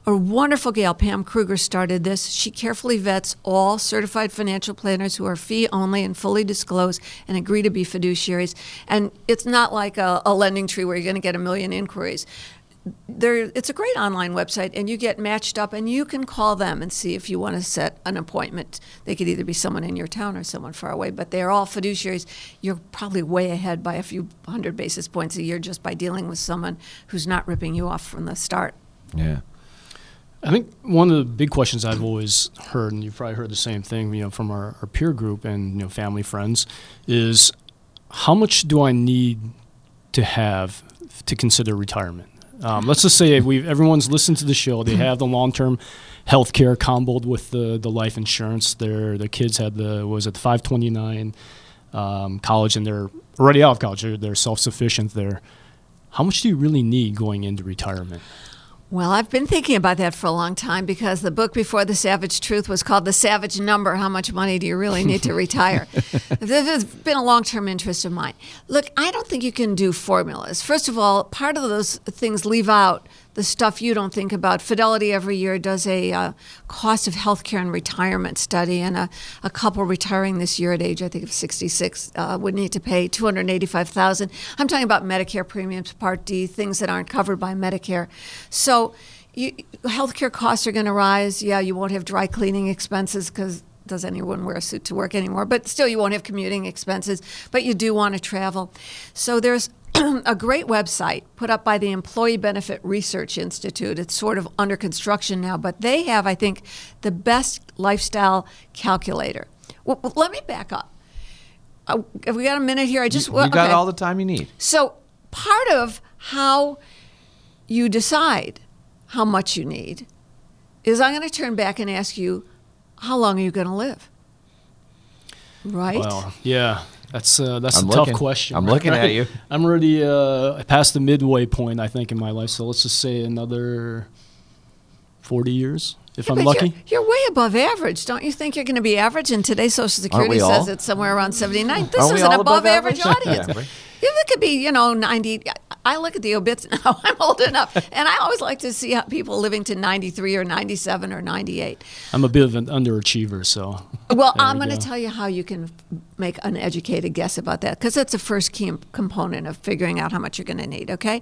A wonderful gal, Pam Krueger, started this. She carefully vets all certified financial planners who are fee only and fully disclose and agree to be fiduciaries. And it's not like a, a LendingTree where you're going to get a million inquiries there it's a great online website and you get matched up and you can call them and see if you want to set an appointment they could either be someone in your town or someone far away but they're all fiduciaries you're probably way ahead by a few hundred basis points a year just by dealing with someone who's not ripping you off from the start yeah. I think one of the big questions I've always heard, and you've probably heard the same thing, you know, from our, our peer group and you know family friends, is how much do I need to have to consider retirement? Um, let's just say we everyone's listened to the show. They have the long term health care comboed with the, the life insurance. Their their kids had the was it the five twenty nine um, college, and they're already out of college. They're, they're self sufficient. There. How much do you really need going into retirement? Well, I've been thinking about that for a long time because the book before The Savage Truth was called The Savage Number How Much Money Do You Really Need to Retire? this has been a long term interest of mine. Look, I don't think you can do formulas. First of all, part of those things leave out the stuff you don't think about. Fidelity every year does a uh, cost of healthcare and retirement study, and a, a couple retiring this year at age, I think, of 66 uh, would need to pay 285000 I'm talking about Medicare premiums, Part D, things that aren't covered by Medicare. So you, healthcare costs are going to rise. Yeah, you won't have dry cleaning expenses because does anyone wear a suit to work anymore? But still, you won't have commuting expenses, but you do want to travel. So there's a great website put up by the Employee Benefit Research Institute. It's sort of under construction now, but they have, I think, the best lifestyle calculator. Well, well, let me back up. Uh, have we got a minute here? I just You, you got all the time you need. So part of how you decide how much you need is I'm going to turn back and ask you, how long are you going to live? Right? Well, yeah, that's uh, that's I'm a tough question. I'm looking at you. I'm already uh, past the midway point, I think, in my life. So let's just say another forty years. If Yeah, I'm lucky. You're, you're way above average. Don't you think you're going to be average? And today's Social Security says it's somewhere around 79. This is an above, above average, average? audience. Yeah. If it could be, you know, 90. I look at the obits now. I'm old enough. And I always like to see how people living to 93 or 97 or 98. I'm a bit of an underachiever, so. Well, I'm we going to tell you how you can make an educated guess about that because that's the first key component of figuring out how much you're going to need, okay?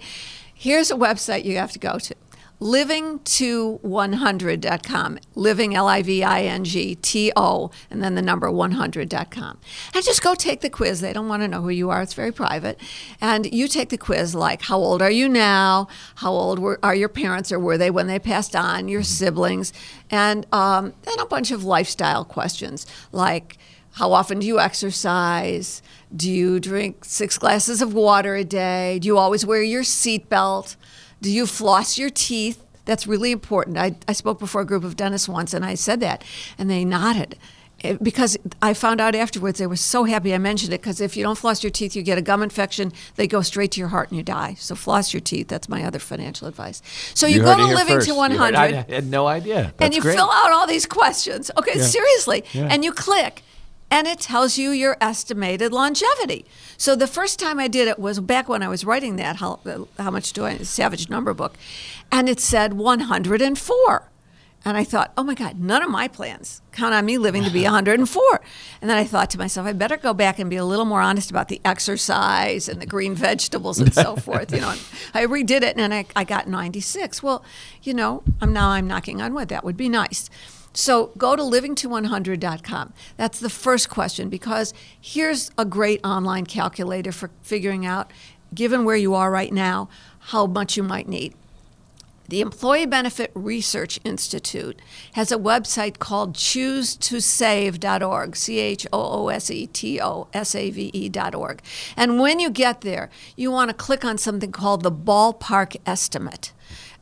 Here's a website you have to go to livingto100.com. Living, L I V I N G T O, and then the number 100.com. And just go take the quiz. They don't want to know who you are, it's very private. And you take the quiz like, how old are you now? How old were, are your parents or were they when they passed on? Your siblings. And um, then a bunch of lifestyle questions like, how often do you exercise? Do you drink six glasses of water a day? Do you always wear your seatbelt? Do you floss your teeth? That's really important. I, I spoke before a group of dentists once and I said that, and they nodded. Eh, Because I found out afterwards they were so happy I mentioned it. Because if you don't floss your teeth, you get a gum infection. They go straight to your heart and you die. So floss your teeth. That's my other financial advice. So you, go to Living first. to You heard- 100 I had no idea. That's and you great. fill out all these questions. Okay, seriously. Yeah. And you click, and it tells you your estimated longevity. So the first time I did it was back when I was writing that how uh, how much do I Savage Number book, and it said 104. And I thought, oh my God, none of my plans count on me living to be 104. And then I thought to myself, I better go back and be a little more honest about the exercise and the green vegetables and so forth. You know, I redid it and I, I got 96. Well, you know, I'm now I'm knocking on wood. That would be nice. So go to livingto100.com. That's the first question because here's a great online calculator for figuring out, given where you are right now, how much you might need. The Employee Benefit Research Institute has a website called choosetosave.org, C H O O S E T O S A V E.org. And when you get there, you want to click on something called the ballpark estimate.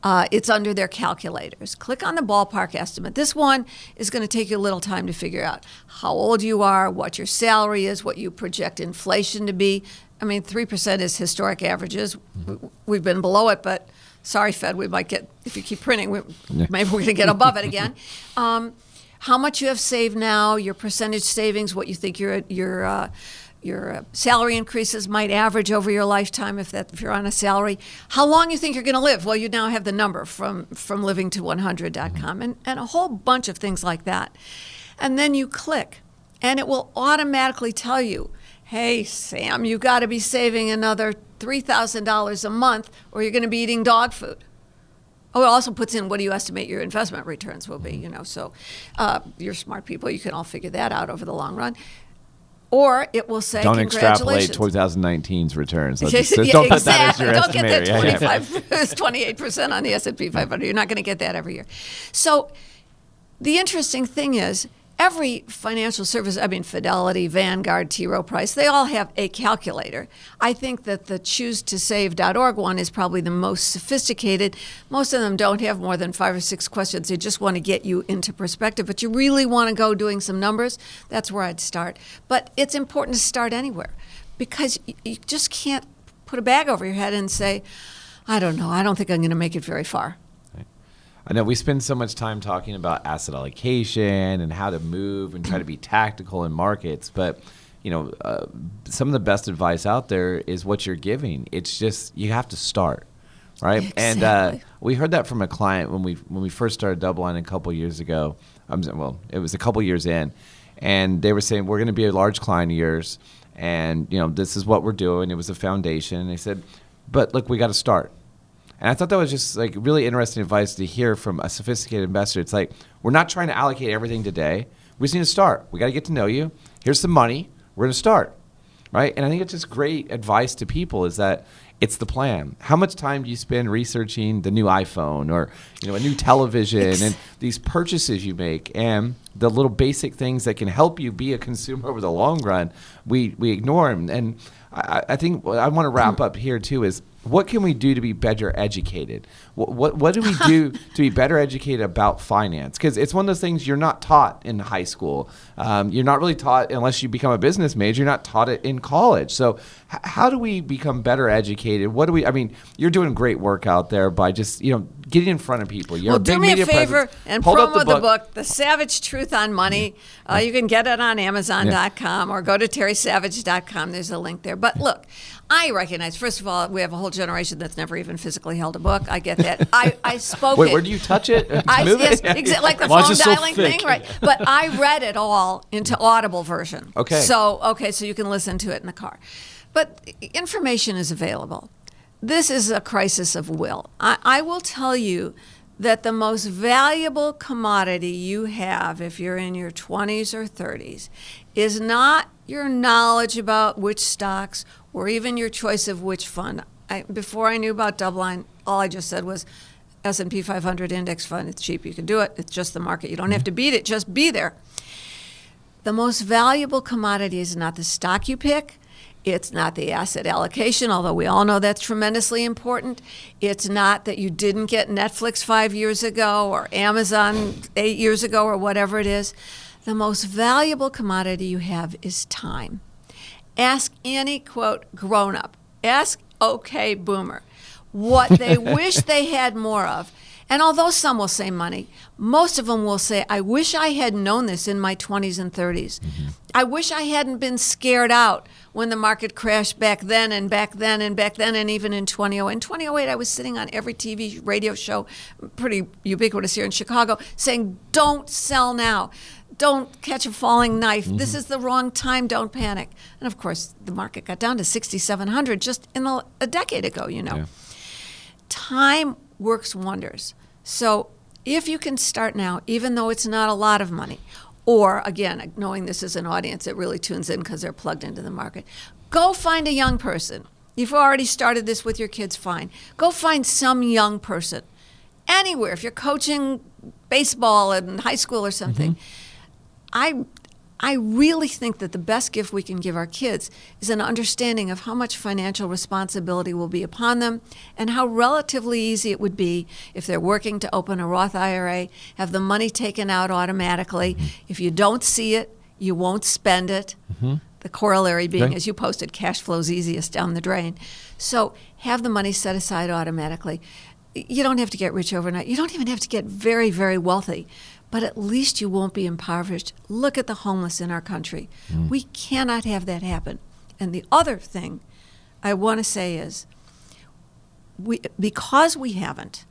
Uh, it's under their calculators. Click on the ballpark estimate. This one is going to take you a little time to figure out how old you are, what your salary is, what you project inflation to be. I mean, 3% is historic averages. We- We've been below it, but sorry, Fed, we might get, if you keep printing, we, maybe we're going to get above it again. Um, how much you have saved now, your percentage savings, what you think your, your, uh, your uh, salary increases might average over your lifetime if that if you're on a salary. How long you think you're going to live? Well, you now have the number from from living to 100.com and, and a whole bunch of things like that. And then you click, and it will automatically tell you, hey, Sam, you've got to be saving another $3,000 a month or you're going to be eating dog food. Oh, it also puts in what do you estimate your investment returns will be, you know. So uh, you're smart people, you can all figure that out over the long run. Or it will say, Don't extrapolate 2019's returns. Yeah, just- just don't put that as your Don't get that estimator. Yeah, yeah. 25, 28% on the S&P 500. You're not going to get that every year. So the interesting thing is every financial service, I mean Fidelity, Vanguard, T. Rowe Price, they all have a calculator. I think that the choosetosave.org one is probably the most sophisticated. Most of them don't have more than five or six questions. They just want to get you into perspective. But you really want to go doing some numbers, that's where I'd start. But it's important to start anywhere because you, you just can't put a bag over your head and say, I don't know, I don't think I'm going to make it very far. I know we spend so much time talking about asset allocation and how to move and try to be tactical in markets, but you know, uh, some of the best advice out there is what you're giving. It's just you have to start, right? And uh, we heard that from a client when we when we first started DoubleLine a couple years ago. Um, well, it was a couple years in, and they were saying we're going to be a large client of yours, and you know this is what we're doing. It was a foundation. And they said, but look, we got to start. And I thought that was just like really interesting advice to hear from a sophisticated investor. It's like we're not trying to allocate everything today. We just need to start. We got to get to know you. Here's some money. We're going to start, right? And I think it's just great advice to people is that it's the plan. How much time do you spend researching the new iPhone or you know a new television and these purchases you make and the little basic things that can help you be a consumer over the long run? We we ignore them, and I, I think what I want to wrap mm. up here too is what can we do to be better educated? What what, what do we do to be better educated about finance? Because it's one of those things you're not taught in high school. Um, you're not really taught unless you become a business major. You're not taught it in college. So h- how do we become better educated? What do we? I mean, you're doing great work out there by just you know getting in front of people. You're well, a big do me media a favor presence. and Hold promo the book. the Savage Truth on Money. Uh, you can get it on Amazon.com or go to terrysavage.com. There's a link there. But look, I recognize, first of all, we have a whole generation that's never even physically held a book. I get that. I, I spoke Wait, it. where do you touch it? I, Move yes, it? exa- like the Why phone it so dialing thing, right? But I read it all into Audible version. Okay. So okay, so you can listen to it in the car. But information is available. This is a crisis of will. I, I will tell you that the most valuable commodity you have if you're in your 20s or 30s is not your knowledge about which stocks or even your choice of which fund. I, before I knew about DoubleLine, all I just said was S&P 500 index fund. It's cheap. You can do it. It's just the market. You don't have to beat it. Just be there. The most valuable commodity is not the stock you pick. It's not the asset allocation, although we all know that's tremendously important. It's not that you didn't get Netflix five years ago or Amazon eight years ago or whatever it is. The most valuable commodity you have is time. Ask any quote grown up. Ask OK boomer what they wish they had more of. And although some will say money, most of them will say, I wish I had known this in my 20s and 30s. Mm-hmm. I wish I hadn't been scared out when the market crashed back then and back then and back then and even in 2008. In 2008, I was sitting on every TV radio show, pretty ubiquitous here in Chicago, saying, Don't sell now. Don't catch a falling knife. Mm-hmm. This is the wrong time. Don't panic. And of course, the market got down to 6,700 just in a, a decade ago, you know Yeah. time works wonders. So if you can start now, even though it's not a lot of money, or again, knowing this is an audience that really tunes in because they're plugged into the market, go find a young person. You've already started this with your kids, fine. Go find some young person anywhere. If you're coaching baseball in high school or something, mm-hmm. I I really think that the best gift we can give our kids is an understanding of how much financial responsibility will be upon them and how relatively easy it would be if they're working to open a Roth IRA, have the money taken out automatically. Mm-hmm. If you don't see it, you won't spend it. Mm-hmm. The corollary being, Right. as you posted, cash flows easiest down the drain. So have the money set aside automatically. You don't have to get rich overnight. You don't even have to get very, very wealthy, but at least you won't be impoverished. Look at the homeless in our country. Hmm. We cannot have that happen. And the other thing I want to say is, we because we haven't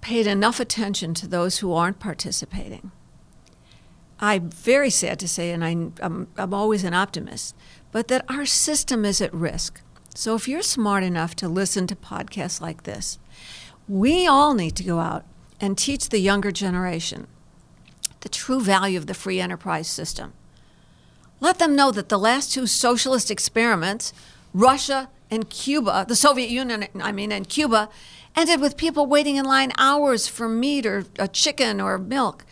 paid enough attention to those who aren't participating. I'm very sad to say, and I, I'm, I'm always an optimist, but that our system is at risk. So if you're smart enough to listen to podcasts like this, we all need to go out and teach the younger generation the true value of the free enterprise system. Let them know that the last two socialist experiments, Russia and Cuba, the Soviet Union, I mean, and Cuba, ended with people waiting in line hours for meat or a chicken or milk.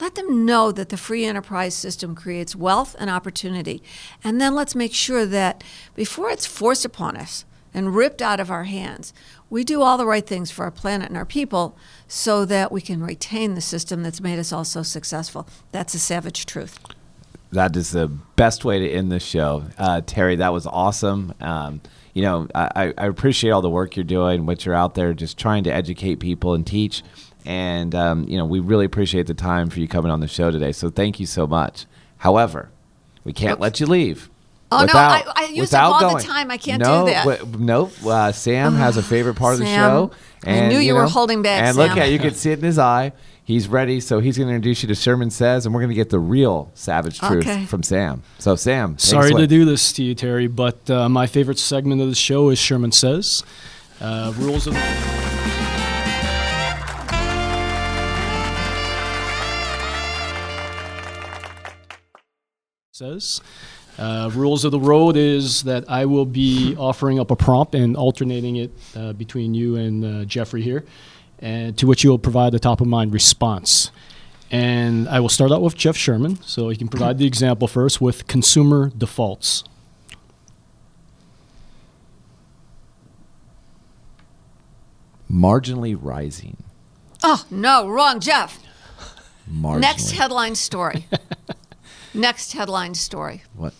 Let them know that the free enterprise system creates wealth and opportunity. And then let's make sure that before it's forced upon us and ripped out of our hands, we do all the right things for our planet and our people so that we can retain the system that's made us all so successful. That's a savage truth. That is the best way to end the show. Uh, Terry, that was awesome. Um, you know, I, I appreciate all the work you're doing, what you're out there just trying to educate people and teach. And, um, you know, we really appreciate the time for you coming on the show today. So thank you so much. However, we can't let you leave. Oh, no, I- I use up without all the time. I can't do that. w- nope. Uh, Sam has a favorite part of the Sam, show. I knew you were holding back, And look at you could see it in his eye. He's ready, so he's going to introduce you to Sherman Says, and we're going to get the real savage truth Okay. from Sam. So, Sam, Sorry to do this to you, Terry, but uh, my favorite segment of the show is Sherman Says. Uh, rules of says. Uh, rules of the road is that I will be offering up a prompt and alternating it uh, between you and uh, Jeffrey here, and to which you will provide the top of mind response. And I will start out with Jeff Sherman, so he can provide the example first with consumer defaults. Marginally rising. Oh, no, wrong, Jeff. Marginally. Next headline story. Next headline story. What?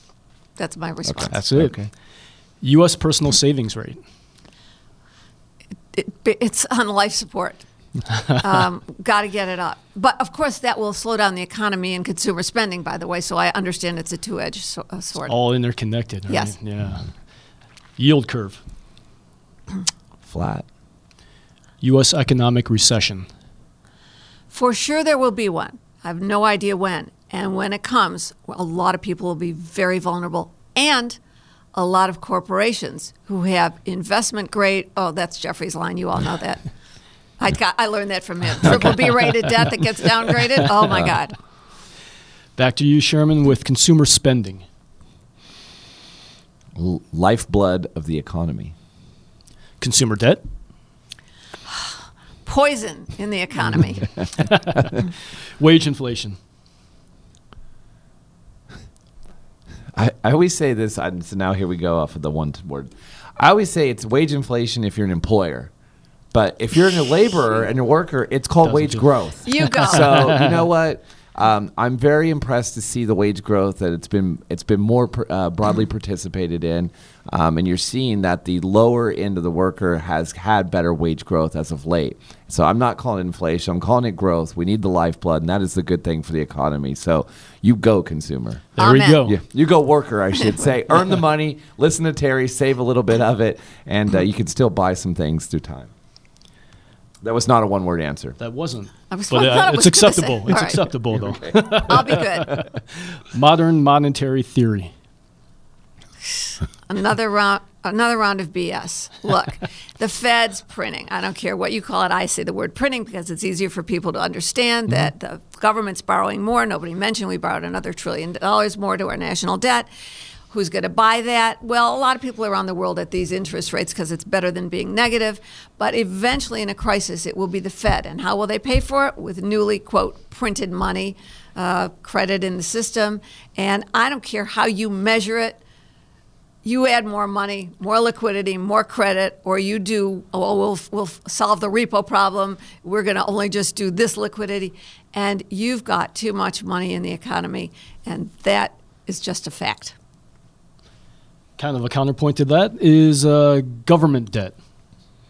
That's my response. That's it. Okay. U.S. personal savings rate. It, it's on life support. um, Got to get it up. But of course, that will slow down the economy and consumer spending, by the way. So I understand it's a two edged so, uh, sword. All interconnected. Right? Yes. Yeah. Yield curve. Flat. U.S. economic recession. For sure, there will be one. I have no idea when. And when it comes, a lot of people will be very vulnerable. And a lot of corporations who have investment grade. Oh, that's Jeffrey's line. You all know that. I got. I learned that from him. Triple B rated debt that gets downgraded. Oh my uh-huh. God. Back to you, Sherman, with consumer spending. L- lifeblood of the economy. Consumer debt. Poison in the economy. Wage inflation. I, I always say this, and so now here we go off of the one word. I always say it's wage inflation if you're an employer. But if you're a laborer and a worker, it's called Doesn't wage feel- growth. You go. So you know what? Um, I'm very impressed to see the wage growth that it's been it's been more pr- uh, broadly participated in, um, and you're seeing that the lower end of the worker has had better wage growth as of late. So I'm not calling it inflation. I'm calling it growth. We need the lifeblood, and that is the good thing for the economy. So you go, consumer. There we go. Yeah, you go worker, I should say. Earn the money, listen to Terry, save a little bit of it, and uh, you can still buy some things through time. That was not a one word answer. That wasn't. I was- but uh, it it's was acceptable. It's right. acceptable, though. I'll be good. Modern monetary theory. Another round. Another round of BS. Look, the Fed's printing. I don't care what you call it. I say the word printing because it's easier for people to understand that the government's borrowing more. Nobody mentioned we borrowed another trillion dollars more to our national debt. Who's going to buy that? Well, a lot of people around the world at these interest rates because it's better than being negative. But eventually, in a crisis, it will be the Fed. And how will they pay for it? With newly, quote, printed money, uh, credit in the system. And I don't care how you measure it you add more money, more liquidity, more credit, or you do, oh, we'll, we'll solve the repo problem. We're going to only just do this liquidity. And you've got too much money in the economy, and that is just a fact. Kind of a counterpoint to that is uh, government debt.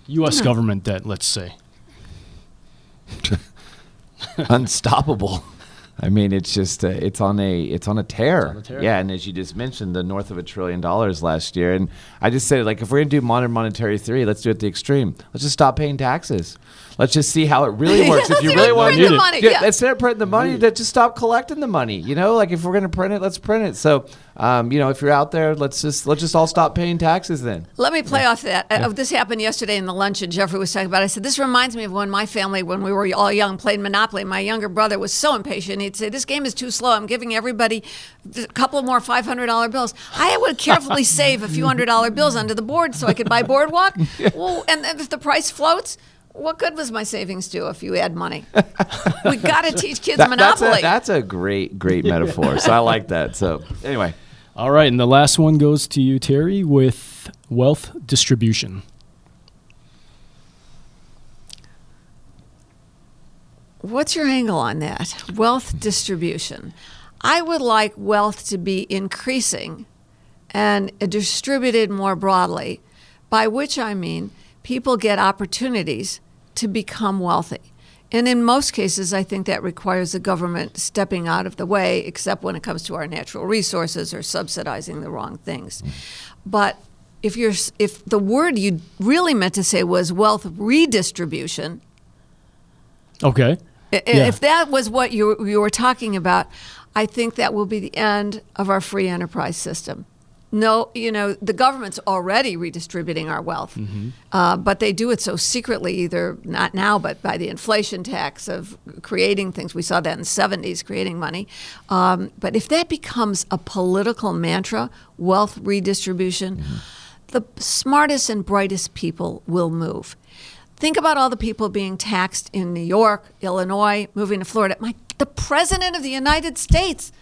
Hmm. U.S. government debt, let's say. Unstoppable. I mean, it's just uh, it's on a it's on a tear. on a tear. Yeah, and as you just mentioned, the north of a trillion dollars last year, and I just said like if we're gonna do modern monetary theory, let's do it the extreme. Let's just stop paying taxes. Let's just see how it really works. if you really want to money, yeah, yeah. instead of printing the money, that just stop collecting the money. You know, like if we're gonna print it, let's print it. So, um, you know, if you're out there, let's just let's just all stop paying taxes then. Let me play off that. Uh, this happened yesterday in the lunch, and Jeffrey was talking about. it. I said, "This reminds me of when my family, when we were all young, played Monopoly. My younger brother was so impatient. He'd say, "This game is too slow. I'm giving everybody a couple more five hundred dollar bills." I would carefully save a few hundred dollar bills under the board so I could buy Boardwalk. Well, and if the price floats. What good was my savings do if you add money? we got to teach kids That- that's Monopoly. a that's a great great metaphor. so I like that. So anyway. All right, and the last one goes to you, Terry, with wealth distribution. What's your angle on that? Wealth distribution. I would like wealth to be increasing and distributed more broadly, by which I mean people get opportunities to become wealthy. And in most cases, I think that requires the government stepping out of the way, except when it comes to our natural resources or subsidizing the wrong things. Mm. But if you're if the word you really meant to say was wealth redistribution, Okay. I- Yeah. If that was what you, you were talking about, I think that will be the end of our free enterprise system. No, you know, the government's already redistributing our wealth, uh, but they do it so secretly, either not now, but by the inflation tax of creating things. We saw that in the 70s, creating money. Um, but if that becomes a political mantra, wealth redistribution, the smartest and brightest people will move. Think about all the people being taxed in New York, Illinois, moving to Florida. My, the president of the United States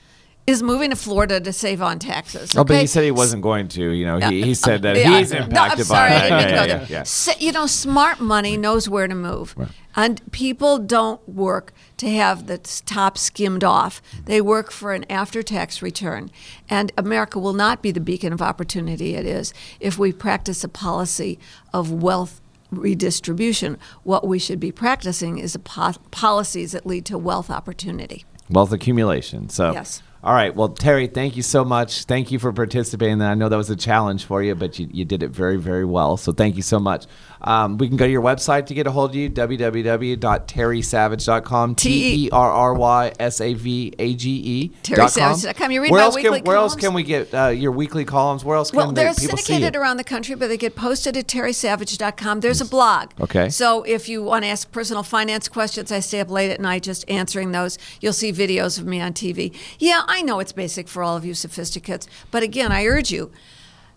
is moving to Florida to save on taxes. Oh, but he said he wasn't going to. You know, he, he said that Yeah. he's No, I'm impacted sorry, by I that. didn't mean to Yeah, yeah, yeah. You know, smart money knows where to move. And people don't work to have the top skimmed off. They work for an after tax return. And America will not be the beacon of opportunity it is if we practice a policy of wealth redistribution. What we should be practicing is a po- policies that lead to wealth opportunity. Wealth accumulation. So, Yes. All right. Well, Terry, thank you so much. Thank you for participating. I know that was a challenge for you, but you, you did it very, very well. So, thank you so much. Um, we can go to your website to get a hold of you www.terrysavage.com. T E R R Y S A V A G E. TerrySavage.com. You read where my else weekly Can, where else can we get uh, your weekly columns? Where else can Well, they're people see syndicated around the country, but they get posted at terrysavage.com. There's a blog. Okay. So if you want to ask personal finance questions, I stay up late at night just answering those. You'll see videos of me on TV. Yeah, I know it's basic for all of you sophisticates, but again, I urge you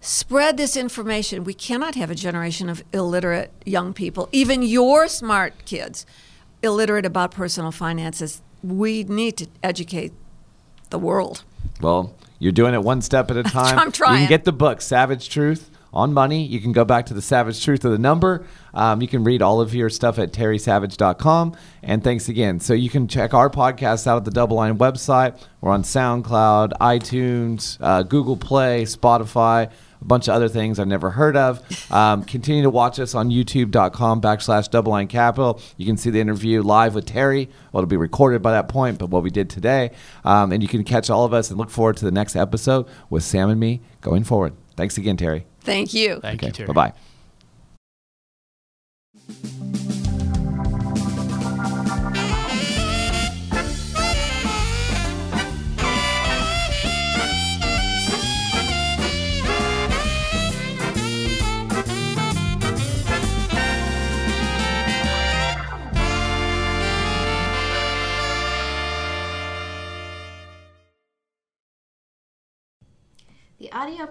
spread this information. We cannot have a generation of illiterate young people, even your smart kids, illiterate about personal finances. We need to educate the world. Well, you're doing it one step at a time. I'm trying. You can get the book, Savage Truth on Money. You can go back to the Savage Truth of the number. Um, you can read all of your stuff at terrysavage.com. And thanks again. So you can check our podcast out at the DoubleLine website. We're on SoundCloud, iTunes, uh, Google Play, Spotify. A bunch of other things I've never heard of. Um, continue to watch us on youtube.com backslash double line capital. You can see the interview live with Terry. Well, it'll be recorded by that point, but what we did today. Um, and you can catch all of us and look forward to the next episode with Sam and me going forward. Thanks again, Terry. Thank you. Thank you, Terry. Bye bye.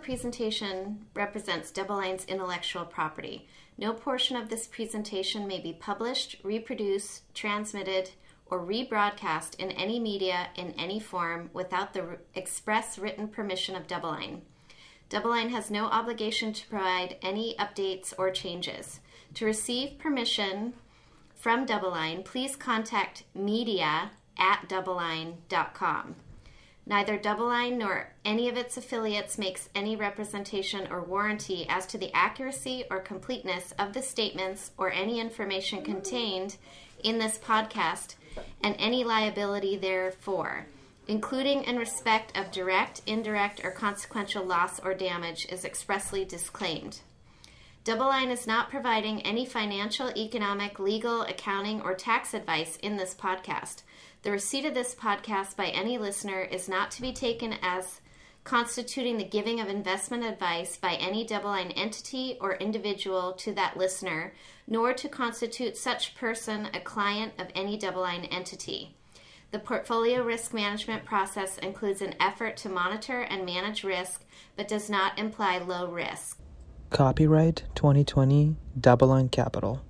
Presentation represents DoubleLine's intellectual property. No portion of this presentation may be published, reproduced, transmitted, or rebroadcast in any media in any form without the express written permission of DoubleLine. Double Line has no obligation to provide any updates or changes. To receive permission from DoubleLine, please contact media at doubleline.com. Neither DoubleLine nor any of its affiliates makes any representation or warranty as to the accuracy or completeness of the statements or any information contained in this podcast and any liability therefor, including in respect of direct, indirect, or consequential loss or damage, is expressly disclaimed. DoubleLine is not providing any financial, economic, legal, accounting, or tax advice in this podcast. The receipt of this podcast by any listener is not to be taken as constituting the giving of investment advice by any DoubleLine entity or individual to that listener, nor to constitute such person a client of any DoubleLine entity. The portfolio risk management process includes an effort to monitor and manage risk, but does not imply low risk. Copyright 2020 DoubleLine Capital.